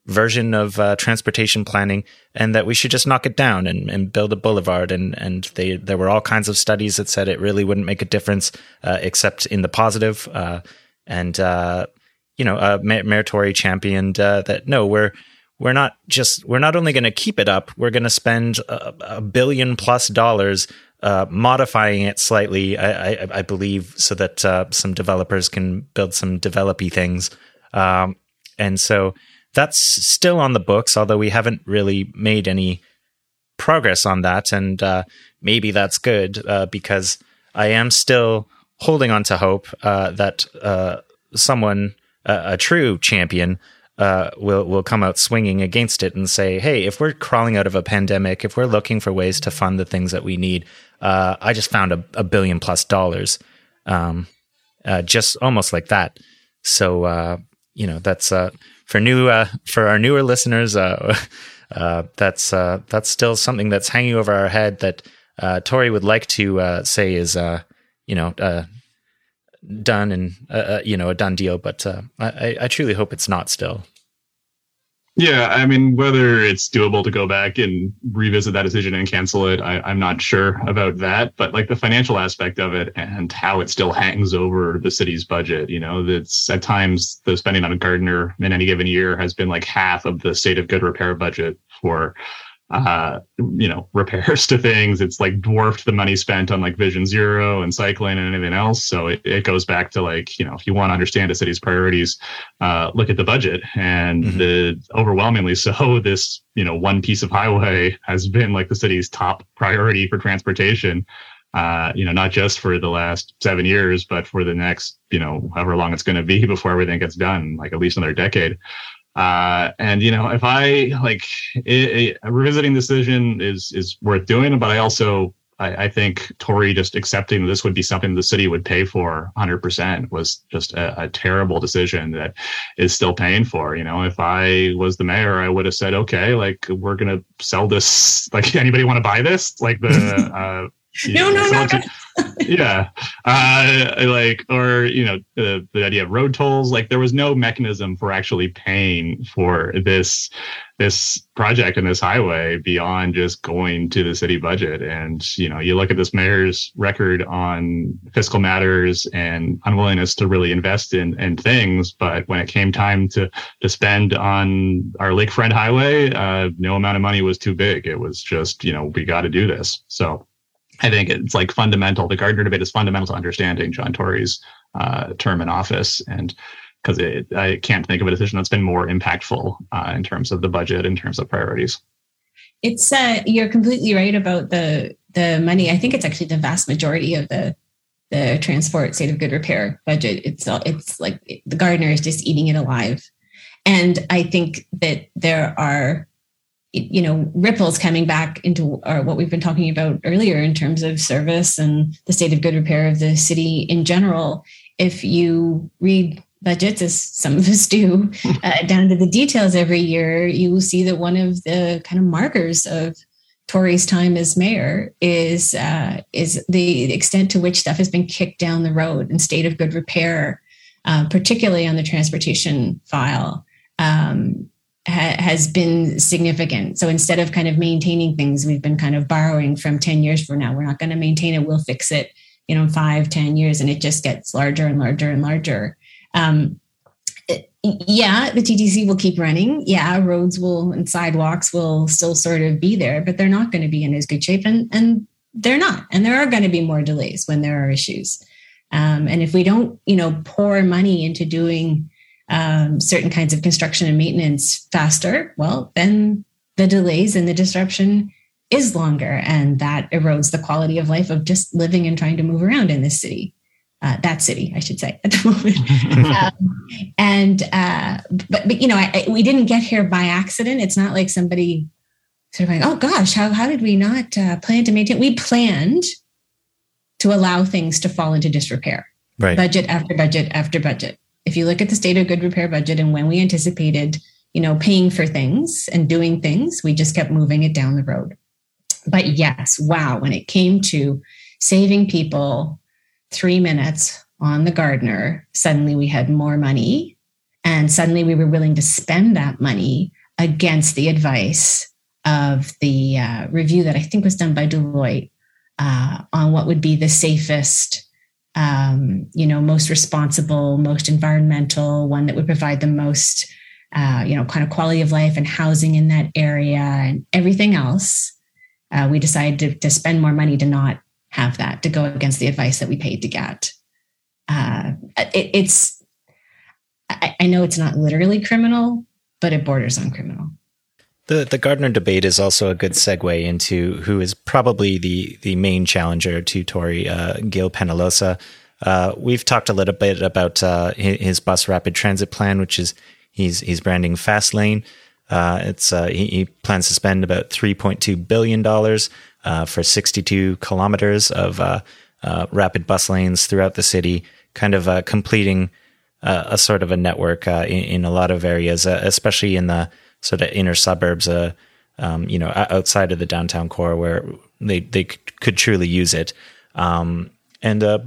version of uh, transportation planning, and that we should just knock it down and, and build a boulevard. And and they there were all kinds of studies that said it really wouldn't make a difference uh, except in the positive. Uh, and uh, you know, uh, Tory championed that no, we're we're not just we're not only going to keep it up, we're going to spend a, a, billion plus dollars uh, modifying it slightly. I, I, I believe so that uh, some developers can build some developy things. Um, and so that's still on the books, although we haven't really made any progress on that. And uh, maybe that's good uh, because I am still holding on to hope uh, that uh, someone, a true champion, uh, will will come out swinging against it and say, "Hey, if we're crawling out of a pandemic, if we're looking for ways to fund the things that we need, uh, I just found a, a billion plus dollars, um, just almost like that." So you know that's for new uh, for our newer listeners. Uh, uh that's uh, that's still something that's hanging over our head that uh, Tory would like to say is you know done and you know a done deal, but I, I truly hope it's not still. Yeah, I mean, whether it's doable to go back and revisit that decision and cancel it, I, am not sure about that. But like the financial aspect of it and how it still hangs over the city's budget, you know, that's at times the spending on a Gardiner in any given year has been like half of the state of good repair budget for uh, you know, repairs to things. It's like dwarfed the money spent on like Vision Zero and cycling and anything else. So it, it goes back to like, you know, if you want to understand a city's priorities, uh, look at the budget and mm-hmm. the overwhelmingly so this, you know, one piece of highway has been like the city's top priority for transportation. Uh, you know, not just for the last seven years, but for the next, you know, however long it's going to be before everything gets done, like at least another decade. Uh, and you know, if I like it, it, a revisiting decision is is worth doing, but I also I, I, think Tory just accepting this would be something the city would pay for 100% was just a, a, terrible decision that is still paying for. You know, if I was the mayor, I would have said, okay, like we're gonna sell this. Like, anybody want to buy this? Like the. Uh, no, no, no, no yeah. Uh, like or you know the, the idea of road tolls like there was no mechanism for actually paying for this this project and this highway beyond just going to the city budget. And you know you look at this mayor's record on fiscal matters and unwillingness to really invest in in things but when it came time to to spend on our lakefront highway uh, no amount of money was too big. It was just you know we got to do this. So I think it's like fundamental. The Gardiner debate is fundamental to understanding John Tory's uh, term in office, and because I can't think of a decision that's been more impactful uh, in terms of the budget, in terms of priorities. It's uh, you're completely right about the the money. I think it's actually the vast majority of the the transport state of good repair budget. It's it's like the Gardiner is just eating it alive, and I think that there are you know ripples coming back into our, what we've been talking about earlier in terms of service and the state of good repair of the city in general if you read budgets as some of us do uh, down to the details every year you will see that one of the kind of markers of Tory's time as mayor is uh, is the extent to which stuff has been kicked down the road in state of good repair, uh, particularly on the transportation file. Um, ha- has been significant. So instead of kind of maintaining things, we've been kind of borrowing from 10 years from now. We're not going to maintain it. We'll fix it, you know, five, 10 years. And it just gets larger and larger and larger. Um, yeah, the TTC will keep running. Yeah, roads will and sidewalks will still sort of be there, but they're not going to be in as good shape. And, and they're not. And there are going to be more delays when there are issues. Um, and if we don't, you know, pour money into doing um, certain kinds of construction and maintenance faster, well, then the delays and the disruption is longer. And that erodes the quality of life of just living and trying to move around in this city. Uh, that city, I should say, at the moment. um, and, uh, but, but, you know, I, I, we didn't get here by accident. It's not like somebody sort of like, oh gosh, how, how did we not uh, plan to maintain? We planned to allow things to fall into disrepair. Right. Budget after budget after budget if you look at the state of good repair budget and when we anticipated, you know, paying for things and doing things, we just kept moving it down the road. But yes, wow, when it came to saving people three minutes on the Gardiner suddenly we had more money and suddenly we were willing to spend that money against the advice of the uh, review that I think was done by Deloitte uh, on what would be the safest um, you know, most responsible, most environmental, one that would provide the most, uh, you know, kind of quality of life and housing in that area and everything else. Uh, we decided to, to, spend more money to not have that, to go against the advice that we paid to get. Uh, it, it's, I, I know it's not literally criminal, but it borders on criminal. The the Gardiner debate is also a good segue into who is probably the the main challenger to Tory, uh, Gil Peñalosa. Uh, we've talked a little bit about uh, his bus rapid transit plan, which is he's he's branding Fast Lane. Uh, it's uh, he, he, plans to spend about three point two billion dollars uh, for sixty two kilometers of rapid bus lanes throughout the city, kind of completing a sort of a network in, in, a lot of areas, especially in the sort of inner suburbs, uh, um, you know, outside of the downtown core where they they could truly use it. Um, and uh,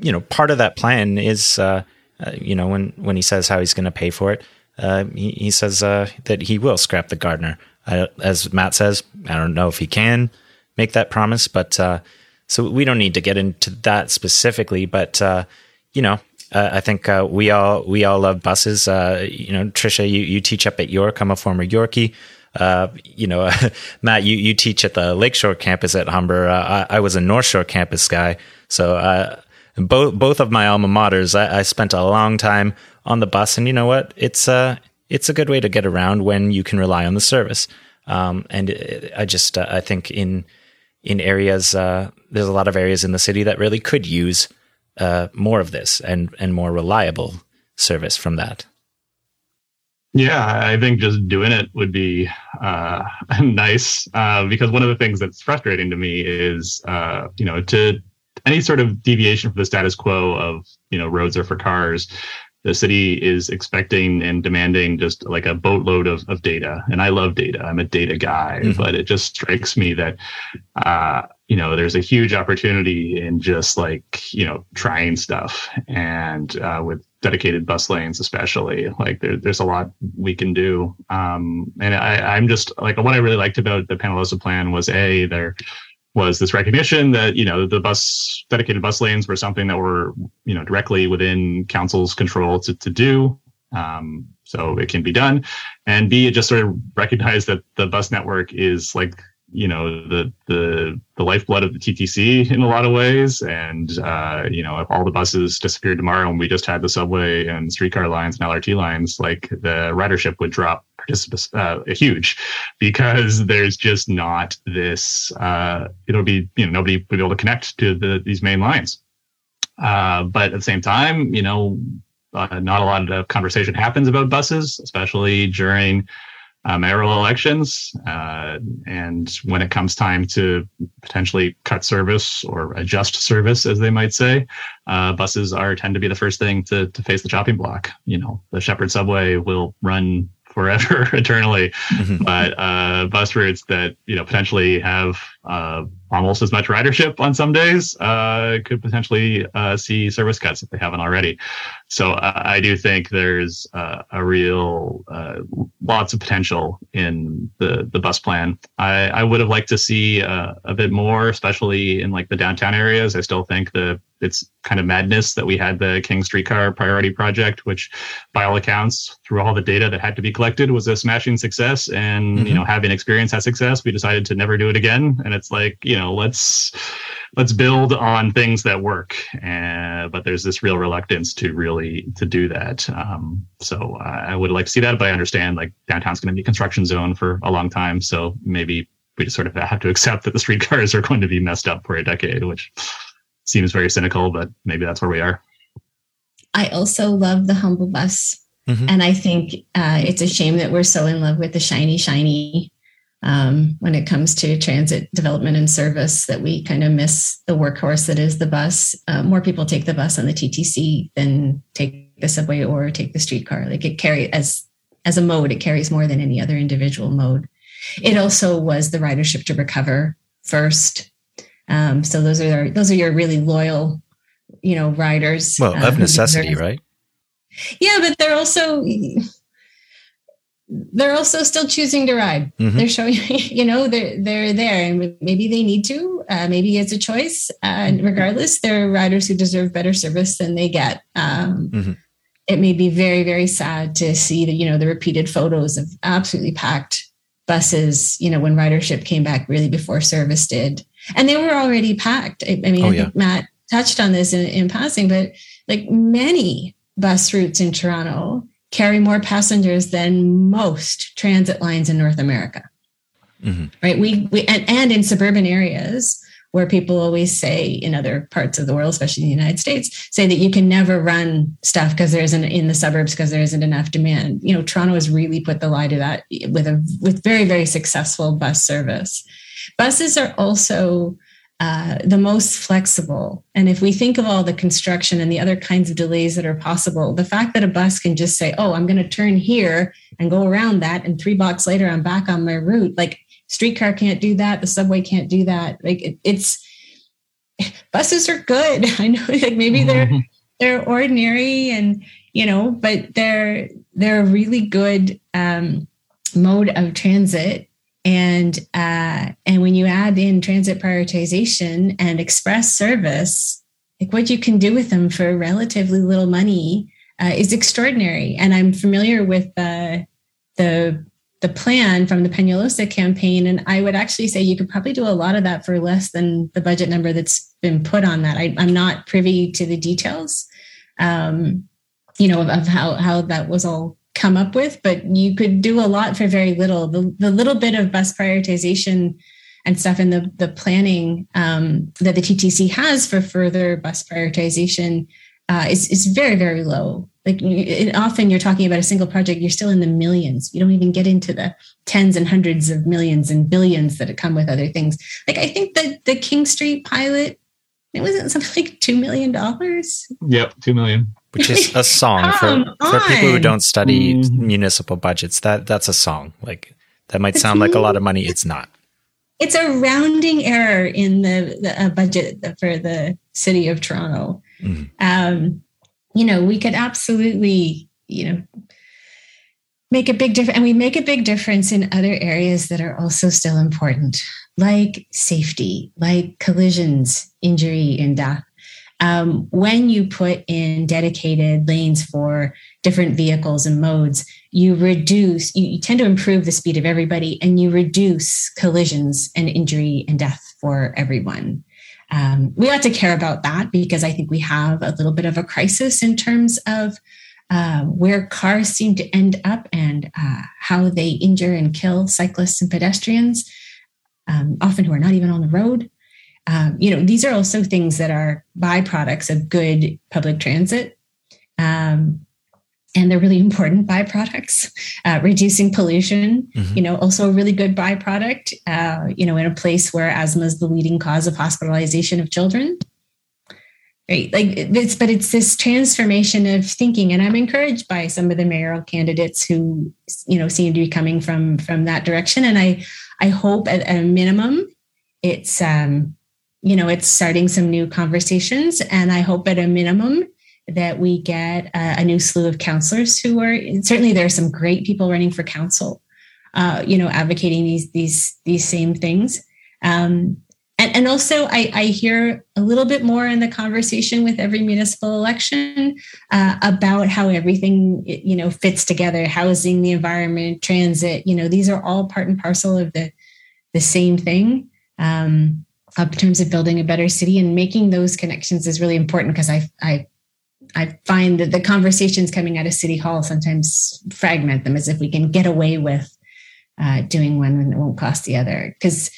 you know, part of that plan is, uh, uh you know, when when he says how he's going to pay for it, uh, he, he, says uh, that he will scrap the Gardiner. as Matt says, I don't know if he can make that promise, but so we don't need to get into that specifically. But you know, uh, I think uh, we all we all love buses. Uh, you know, Trisha, you, you teach up at York. I'm a former Yorkie. Uh, you know, Matt, you, you teach at the Lakeshore campus at Humber. Uh, I, I, was a North Shore campus guy, so uh, both both of my alma maters, I, I, spent a long time on the bus, and you know what? It's a it's a good way to get around when you can rely on the service. Um, and I just I think in in areas there's a lot of areas in the city that really could use uh, more of this and and more reliable service from that. Yeah, I think just doing it would be uh, nice uh, because one of the things that's frustrating to me is, uh, you know, to any sort of deviation from the status quo of, you know, roads are for cars. The city is expecting and demanding just like a boatload of, of data. And I love data. I'm a data guy, mm-hmm. but it just strikes me that, uh, you know, there's a huge opportunity in just like, you know, trying stuff and uh, with dedicated bus lanes, especially like there, there's a lot we can do. Um, and I, I'm just like what I really liked about the Peñalosa plan was a there was this recognition that you know the bus dedicated bus lanes were something that were you know directly within council's control to, to do. Um, so it can be done, and B, it just sort of recognized that the bus network is like you know the the the lifeblood of the TTC in a lot of ways. And uh, you know, if all the buses disappeared tomorrow and we just had the subway and streetcar lines and LRT lines, like the ridership would drop uh, a huge because there's just not this. Uh, it'll be you know nobody would be able to connect to the, these main lines. Uh, but at the same time, you know, uh, not a lot of conversation happens about buses, especially during uh, mayoral elections. Uh, and when it comes time to potentially cut service or adjust service, as they might say, uh, buses are tend to be the first thing to, to face the chopping block. You know, the Sheppard subway will run forever, eternally, mm-hmm. but uh, bus routes that you know potentially have uh, almost as much ridership on some days uh, could potentially uh, see service cuts if they haven't already. So uh, I do think there's uh, a real uh, lots of potential in the the bus plan. I, I would have liked to see uh, a bit more, especially in like the downtown areas. I still think the it's kind of madness that we had the King Streetcar Priority Project, which, by all accounts, through all the data that had to be collected, was a smashing success. And mm-hmm. you know, having experienced that success, we decided to never do it again. And it's like you know, let's let's build on things that work. And but there's this real reluctance to really to do that. Um, so I would like to see that, but I understand like downtown's going to be a construction zone for a long time. So maybe we just sort of have to accept that the streetcars are going to be messed up for a decade, which seems very cynical, but maybe that's where we are. I also love the humble bus. Mm-hmm. And I think uh, it's a shame that we're so in love with the shiny, shiny um, when it comes to transit development and service that we kind of miss the workhorse that is the bus. Uh, more people take the bus on the TTC than take the subway or take the streetcar. Like it carry as as a mode, it carries more than any other individual mode. It also was the ridership to recover first. Um, so those are those are your really loyal, you know, riders. Well, of uh, necessity, right? Yeah, but they're also they're also still choosing to ride. Mm-hmm. They're showing, you know, they're they're there, and maybe they need to. Uh, maybe it's a choice. Uh, regardless, there are riders who deserve better service than they get. Um, mm-hmm. It may be very very sad to see that you know the repeated photos of absolutely packed buses. You know, when ridership came back really before service did, and they were already packed. I, I mean, oh, I think Matt touched on this in, in passing, but like many bus routes in Toronto carry more passengers than most transit lines in North America. Mm-hmm. Right. We, we and, and in suburban areas where people always say in other parts of the world, especially in the United States, say that you can never run stuff because there isn't in the suburbs because there isn't enough demand. You know, Toronto has really put the lie to that with a with very, very successful bus service. Buses are also uh, the most flexible. And if we think of all the construction and the other kinds of delays that are possible, the fact that a bus can just say, oh, I'm going to turn here and go around that, and three blocks later, I'm back on my route. Like streetcar can't do that, the subway can't do that. Like it, it's buses are good. I know, like maybe they're mm-hmm. they're ordinary and you know, but they're they're a really good um, mode of transit and uh, and when you add in transit prioritization and express service, like what you can do with them for relatively little money uh, is extraordinary. And I'm familiar with the the the plan from the Peñalosa campaign, and I would actually say you could probably do a lot of that for less than the budget number that's been put on that. I, am not privy to the details, um, you know, of, of how how that was all come up with, but you could do a lot for very little. The, the little bit of bus prioritization and stuff in the, the planning um, that the TTC has for further bus prioritization uh, is is very very low. Like you, often you're talking about a single project, you're still in the millions. You don't even get into the tens and hundreds of millions and billions that come with other things. Like I think that the King Street pilot, it wasn't something like two million dollars. Yep, two million. Which is a song for, for people who don't study mm-hmm. municipal budgets. That that's a song. Like that might sound like a lot of money. It's not. It's a rounding error in the, the uh, budget for the city of Toronto. Mm. Um, you know, we could absolutely, you know, make a big difference. And we make a big difference in other areas that are also still important, like safety, like collisions, injury, and death. Um, when you put in dedicated lanes for different vehicles and modes, you reduce, you, you tend to improve the speed of everybody and you reduce collisions and injury and death for everyone. Um, we ought to care about that because I think we have a little bit of a crisis in terms of uh, where cars seem to end up and uh, how they injure and kill cyclists and pedestrians, um, often who are not even on the road. Um, you know, these are also things that are byproducts of good public transit. Um, and they're really important byproducts. Uh, reducing pollution, mm-hmm. you know, also a really good byproduct. Uh, you know, in a place where asthma is the leading cause of hospitalization of children. Right, like it's, but it's this transformation of thinking, and I'm encouraged by some of the mayoral candidates who, you know, seem to be coming from from that direction. And I, I hope at, at a minimum, it's, um, you know, it's starting some new conversations, and I hope at a minimum that we get a, a new slew of counselors who are certainly there are some great people running for council, uh, you know, advocating these these these same things. Um, and, and also, I, I, hear a little bit more in the conversation with every municipal election uh, about how everything you know fits together: housing, the environment, transit. You know, these are all part and parcel of the the same thing. Um, in terms of building a better city and making those connections is really important because I I I find that the conversations coming out of City Hall sometimes fragment them as if we can get away with uh, doing one and it won't cost the other. Because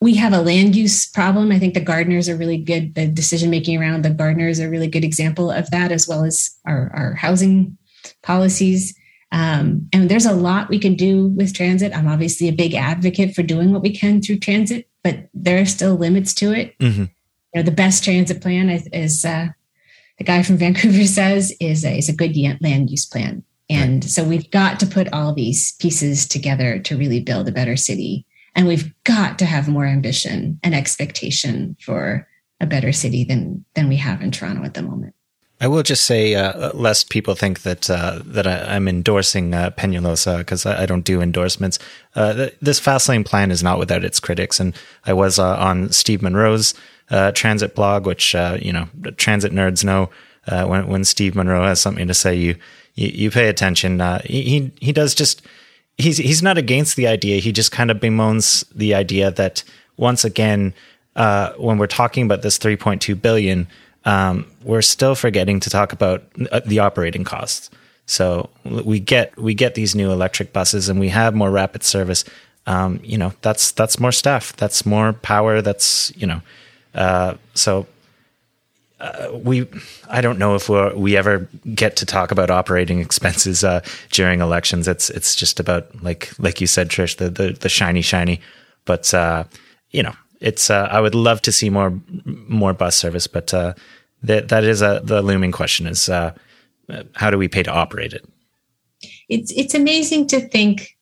we have a land use problem. I think the Gardiner's are really good. The decision making around the Gardiner's are a really good example of that, as well as our, our housing policies. Um, and there's a lot we can do with transit. I'm obviously a big advocate for doing what we can through transit, but there are still limits to it. Mm-hmm. You know, the best transit plan is, is uh, the guy from Vancouver says is a, is a good land use plan. And right. so we've got to put all these pieces together to really build a better city. And we've got to have more ambition and expectation for a better city than than we have in Toronto at the moment. I will just say, uh, lest people think that uh, that I, am endorsing uh, Peñalosa because I, I, don't do endorsements. Uh, th- this fast lane plan is not without its critics, and I was uh, on Steve Munro's uh, transit blog, which uh, you know transit nerds know. When when Steve Monroe has something to say, you you, you pay attention. He he does just he's he's not against the idea. He just kind of bemoans the idea that once again, when we're talking about this 3.2 billion, um, we're still forgetting to talk about uh, the operating costs. So we get we get these new electric buses and we have more rapid service. Um, you know, that's that's more staff, that's more power, that's you know, uh, so uh, we, I don't know if we we ever get to talk about operating expenses uh, during elections. It's it's just about like like you said, Trish, the the, the shiny shiny. But uh, you know, it's uh, I would love to see more more bus service, but that that is a the looming question: is how do we pay to operate it? It's it's amazing to think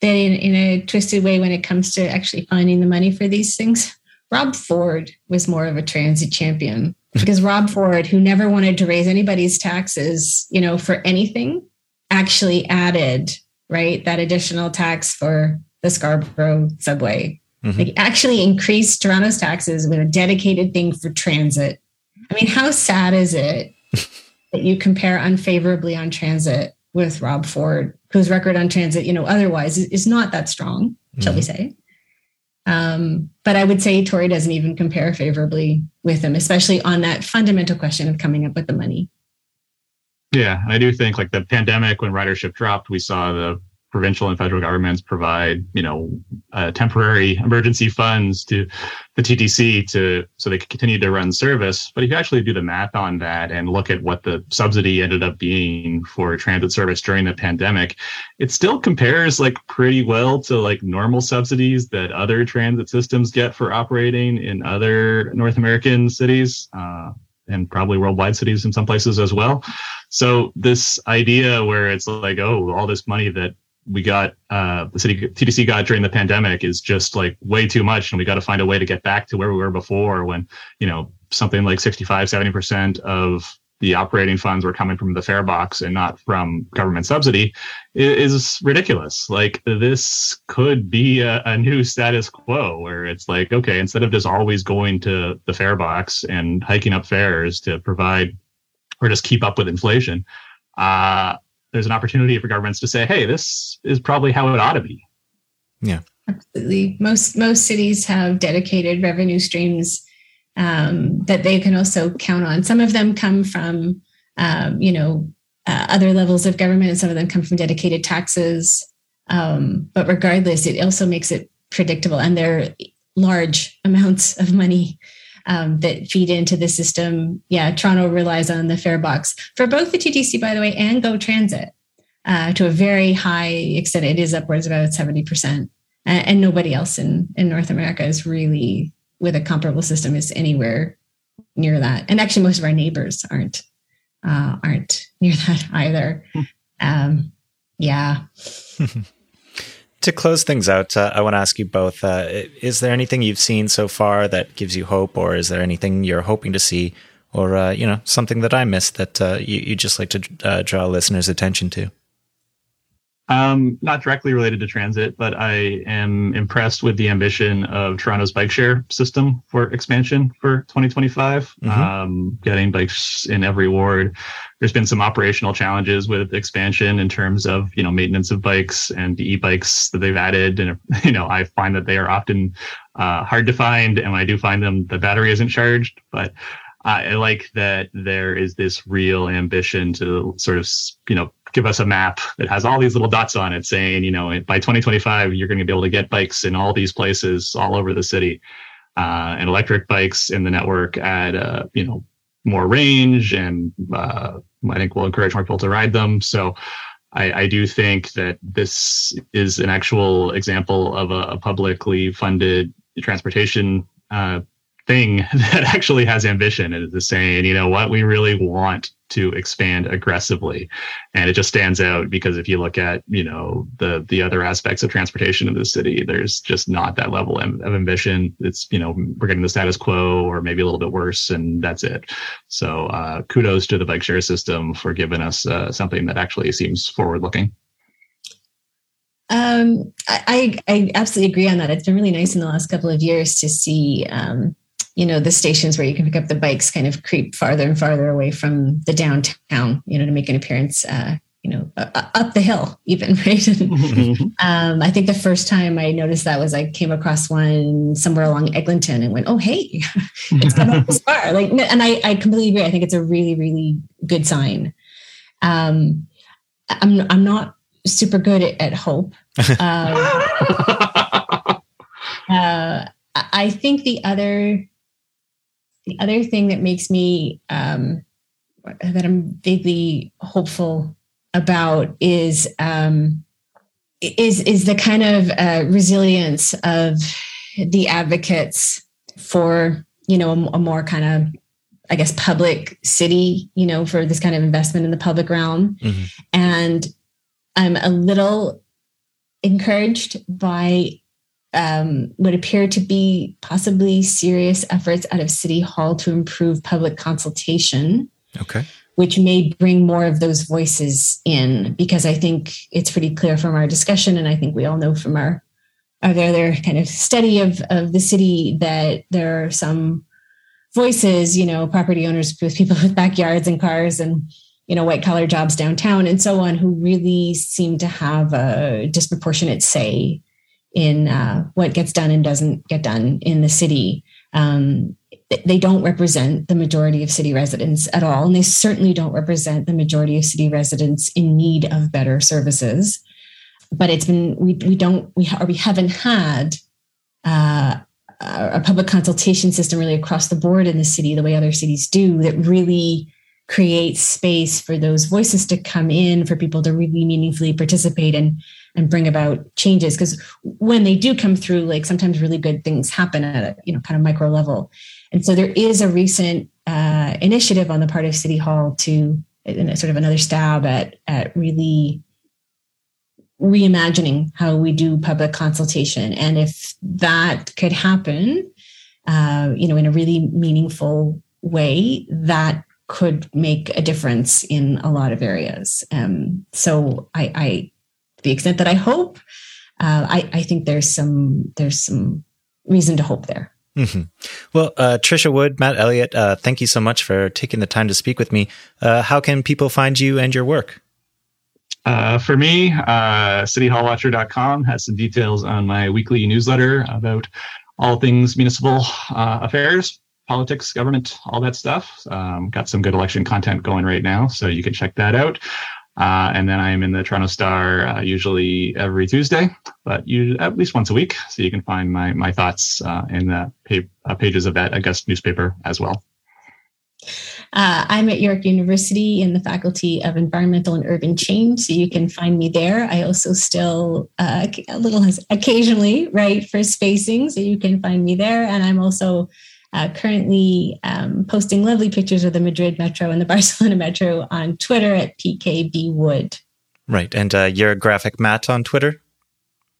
that in, in a twisted way when it comes to actually finding the money for these things Rob Ford was more of a transit champion because Rob Ford, who never wanted to raise anybody's taxes, you know, for anything, actually added right that additional tax for the Scarborough subway. Mm-hmm. Like actually increased Toronto's taxes with a dedicated thing for transit. I mean, how sad is it that you compare unfavorably on transit with Rob Ford, whose record on transit, you know, otherwise is not that strong, shall mm-hmm. we say? Um, but I would say Tory doesn't even compare favorably with him, especially on that fundamental question of coming up with the money. Yeah, and I do think like the pandemic when ridership dropped, we saw the provincial and federal governments provide, you know, uh, temporary emergency funds to the TTC to so they can continue to run service. But if you actually do the math on that and look at what the subsidy ended up being for transit service during the pandemic, it still compares like pretty well to like normal subsidies that other transit systems get for operating in other North American cities. Uh, and probably worldwide cities in some places as well. So this idea where it's like, oh, all this money that we got, uh, the city TTC got during the pandemic is just like way too much. And we got to find a way to get back to where we were before when, you know, something like 65, 70% of the operating funds were coming from the fare box and not from government subsidy is ridiculous. Like this could be a, a, new status quo where it's like, okay, instead of just always going to the fare box and hiking up fares to provide or just keep up with inflation, uh, there's an opportunity for governments to say, hey, this is probably how it ought to be. Yeah. Absolutely. Most most cities have dedicated revenue streams um, that they can also count on. Some of them come from, um, you know, uh, other levels of government, and some of them come from dedicated taxes. Um, but regardless, it also makes it predictable, and they're large amounts of money um, that feed into the system. Yeah, Toronto relies on the fare box for both the TTC, by the way, and Go Transit uh, to a very high extent. It is upwards about seventy percent, and, and nobody else in in North America is really with a comparable system is anywhere near that. And actually, most of our neighbors aren't uh, aren't near that either. Hmm. Um, yeah. to close things out, uh, I want to ask you both: uh, Is there anything you've seen so far that gives you hope, or is there anything you're hoping to see, or uh, you know, something that I missed that uh, you you just like to uh, draw listeners' attention to? Um, not directly related to transit, but I am impressed with the ambition of Toronto's bike share system for expansion for 2025. Mm-hmm. Um, getting bikes in every ward. There's been some operational challenges with expansion in terms of you know maintenance of bikes and the e-bikes that they've added, and you know I find that they are often uh, hard to find, and when I do find them, the battery isn't charged, but. I like that there is this real ambition to sort of, you know, give us a map that has all these little dots on it saying, you know, by 2025, you're going to be able to get bikes in all these places all over the city. Uh, and electric bikes in the network at, uh, you know, more range and uh, I think we'll encourage more people to ride them. So I, I, do think that this is an actual example of a, a publicly funded transportation uh, thing that actually has ambition and is saying, you know what, we really want to expand aggressively. And it just stands out because if you look at, you know, the the other aspects of transportation in the city, there's just not that level of ambition. It's, you know, we're getting the status quo or maybe a little bit worse and that's it. So uh, kudos to the bike share system for giving us uh, something that actually seems forward looking. Um, I, I absolutely agree on that. It's been really nice in the last couple of years to see um, you know the stations where you can pick up the bikes kind of creep farther and farther away from the downtown you know to make an appearance uh, you know uh, up the hill even right? Mm-hmm. um, i think the first time i noticed that was i came across one somewhere along eglinton and went oh hey it's come up this far. Like and I, I completely agree. I think it's a really really good sign. Um, i'm i'm not super good at, at hope. Um, uh, I think the other the other thing that makes me um, that I'm vaguely hopeful about is um, is is the kind of uh, resilience of the advocates for you know a, a more kind of I guess public city, you know, for this kind of investment in the public realm, mm-hmm. and I'm a little encouraged by um, would appear to be possibly serious efforts out of City Hall to improve public consultation. Okay. Which may bring more of those voices in, because I think it's pretty clear from our discussion, and I think we all know from our our other kind of study of of the city that there are some voices, you know, property owners with people with backyards and cars and you know white collar jobs downtown and so on, who really seem to have a disproportionate say in uh, what gets done and doesn't get done in the city. Um, they don't represent the majority of city residents at all, and they certainly don't represent the majority of city residents in need of better services. but it's been we we don't we or we haven't had uh, a public consultation system really across the board in the city the way other cities do that really creates space for those voices to come in for people to really meaningfully participate and and bring about changes because when they do come through like sometimes really good things happen at a you know kind of micro level and so there is a recent uh, initiative on the part of city hall to sort of another stab at at really reimagining how we do public consultation. And if that could happen, uh, you know, in a really meaningful way, that could make a difference in a lot of areas. Um, so I, I, the extent that I hope, uh, I, I think there's some there's some reason to hope there. Mm-hmm. Well, uh, Trisha Wood, Matt Elliott, uh, thank you so much for taking the time to speak with me. Uh, how can people find you and your work? Uh, for me, uh, cityhallwatcher.com has some details on my weekly newsletter about all things municipal uh, affairs, politics, government, all that stuff. Um, got some good election content going right now, so you can check that out. Uh, and then I'm in the Toronto Star uh, usually every Tuesday, but you, at least once a week. So you can find my my thoughts uh, in the pa- uh, pages of that August newspaper as well. Uh, I'm at York University in the Faculty of Environmental and Urban Change, so you can find me there. I also still uh, a little occasionally write for Spacing, so you can find me there. And I'm also uh, currently um, posting lovely pictures of the Madrid Metro and the Barcelona Metro on Twitter at PKB Wood. Right, and uh, you're a graphic Matt on Twitter.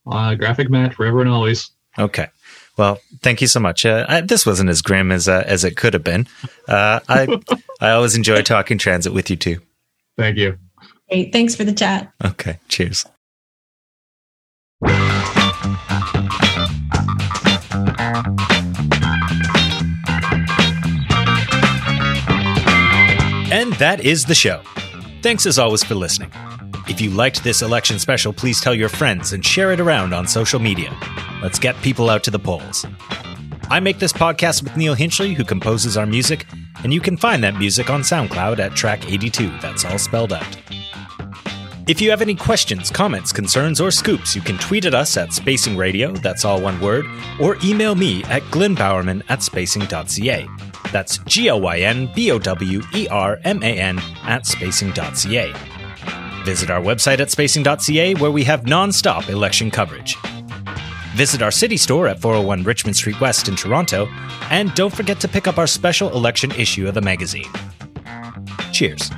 Uh, graphic Matt forever and always. Okay. Well, thank you so much. Uh, I, this wasn't as grim as uh, as it could have been. Uh, I I always enjoy talking transit with you too. Thank you. Great. Thanks for the chat. Okay. Cheers. That is the show. Thanks as always for listening. If you liked this election special, please tell your friends and share it around on social media. Let's get people out to the polls. I make this podcast with Neil Hinchley, who composes our music, and you can find that music on SoundCloud at track 82. That's all spelled out. If you have any questions, comments, concerns, or scoops, you can tweet at us at Spacing Radio, that's all one word, or email me at glynbowerman at spacing.ca. That's G L Y N B O W E R M A N at spacing.ca. Visit our website at spacing.ca where we have non stop election coverage. Visit our city store at 401 Richmond Street West in Toronto, and don't forget to pick up our special election issue of the magazine. Cheers.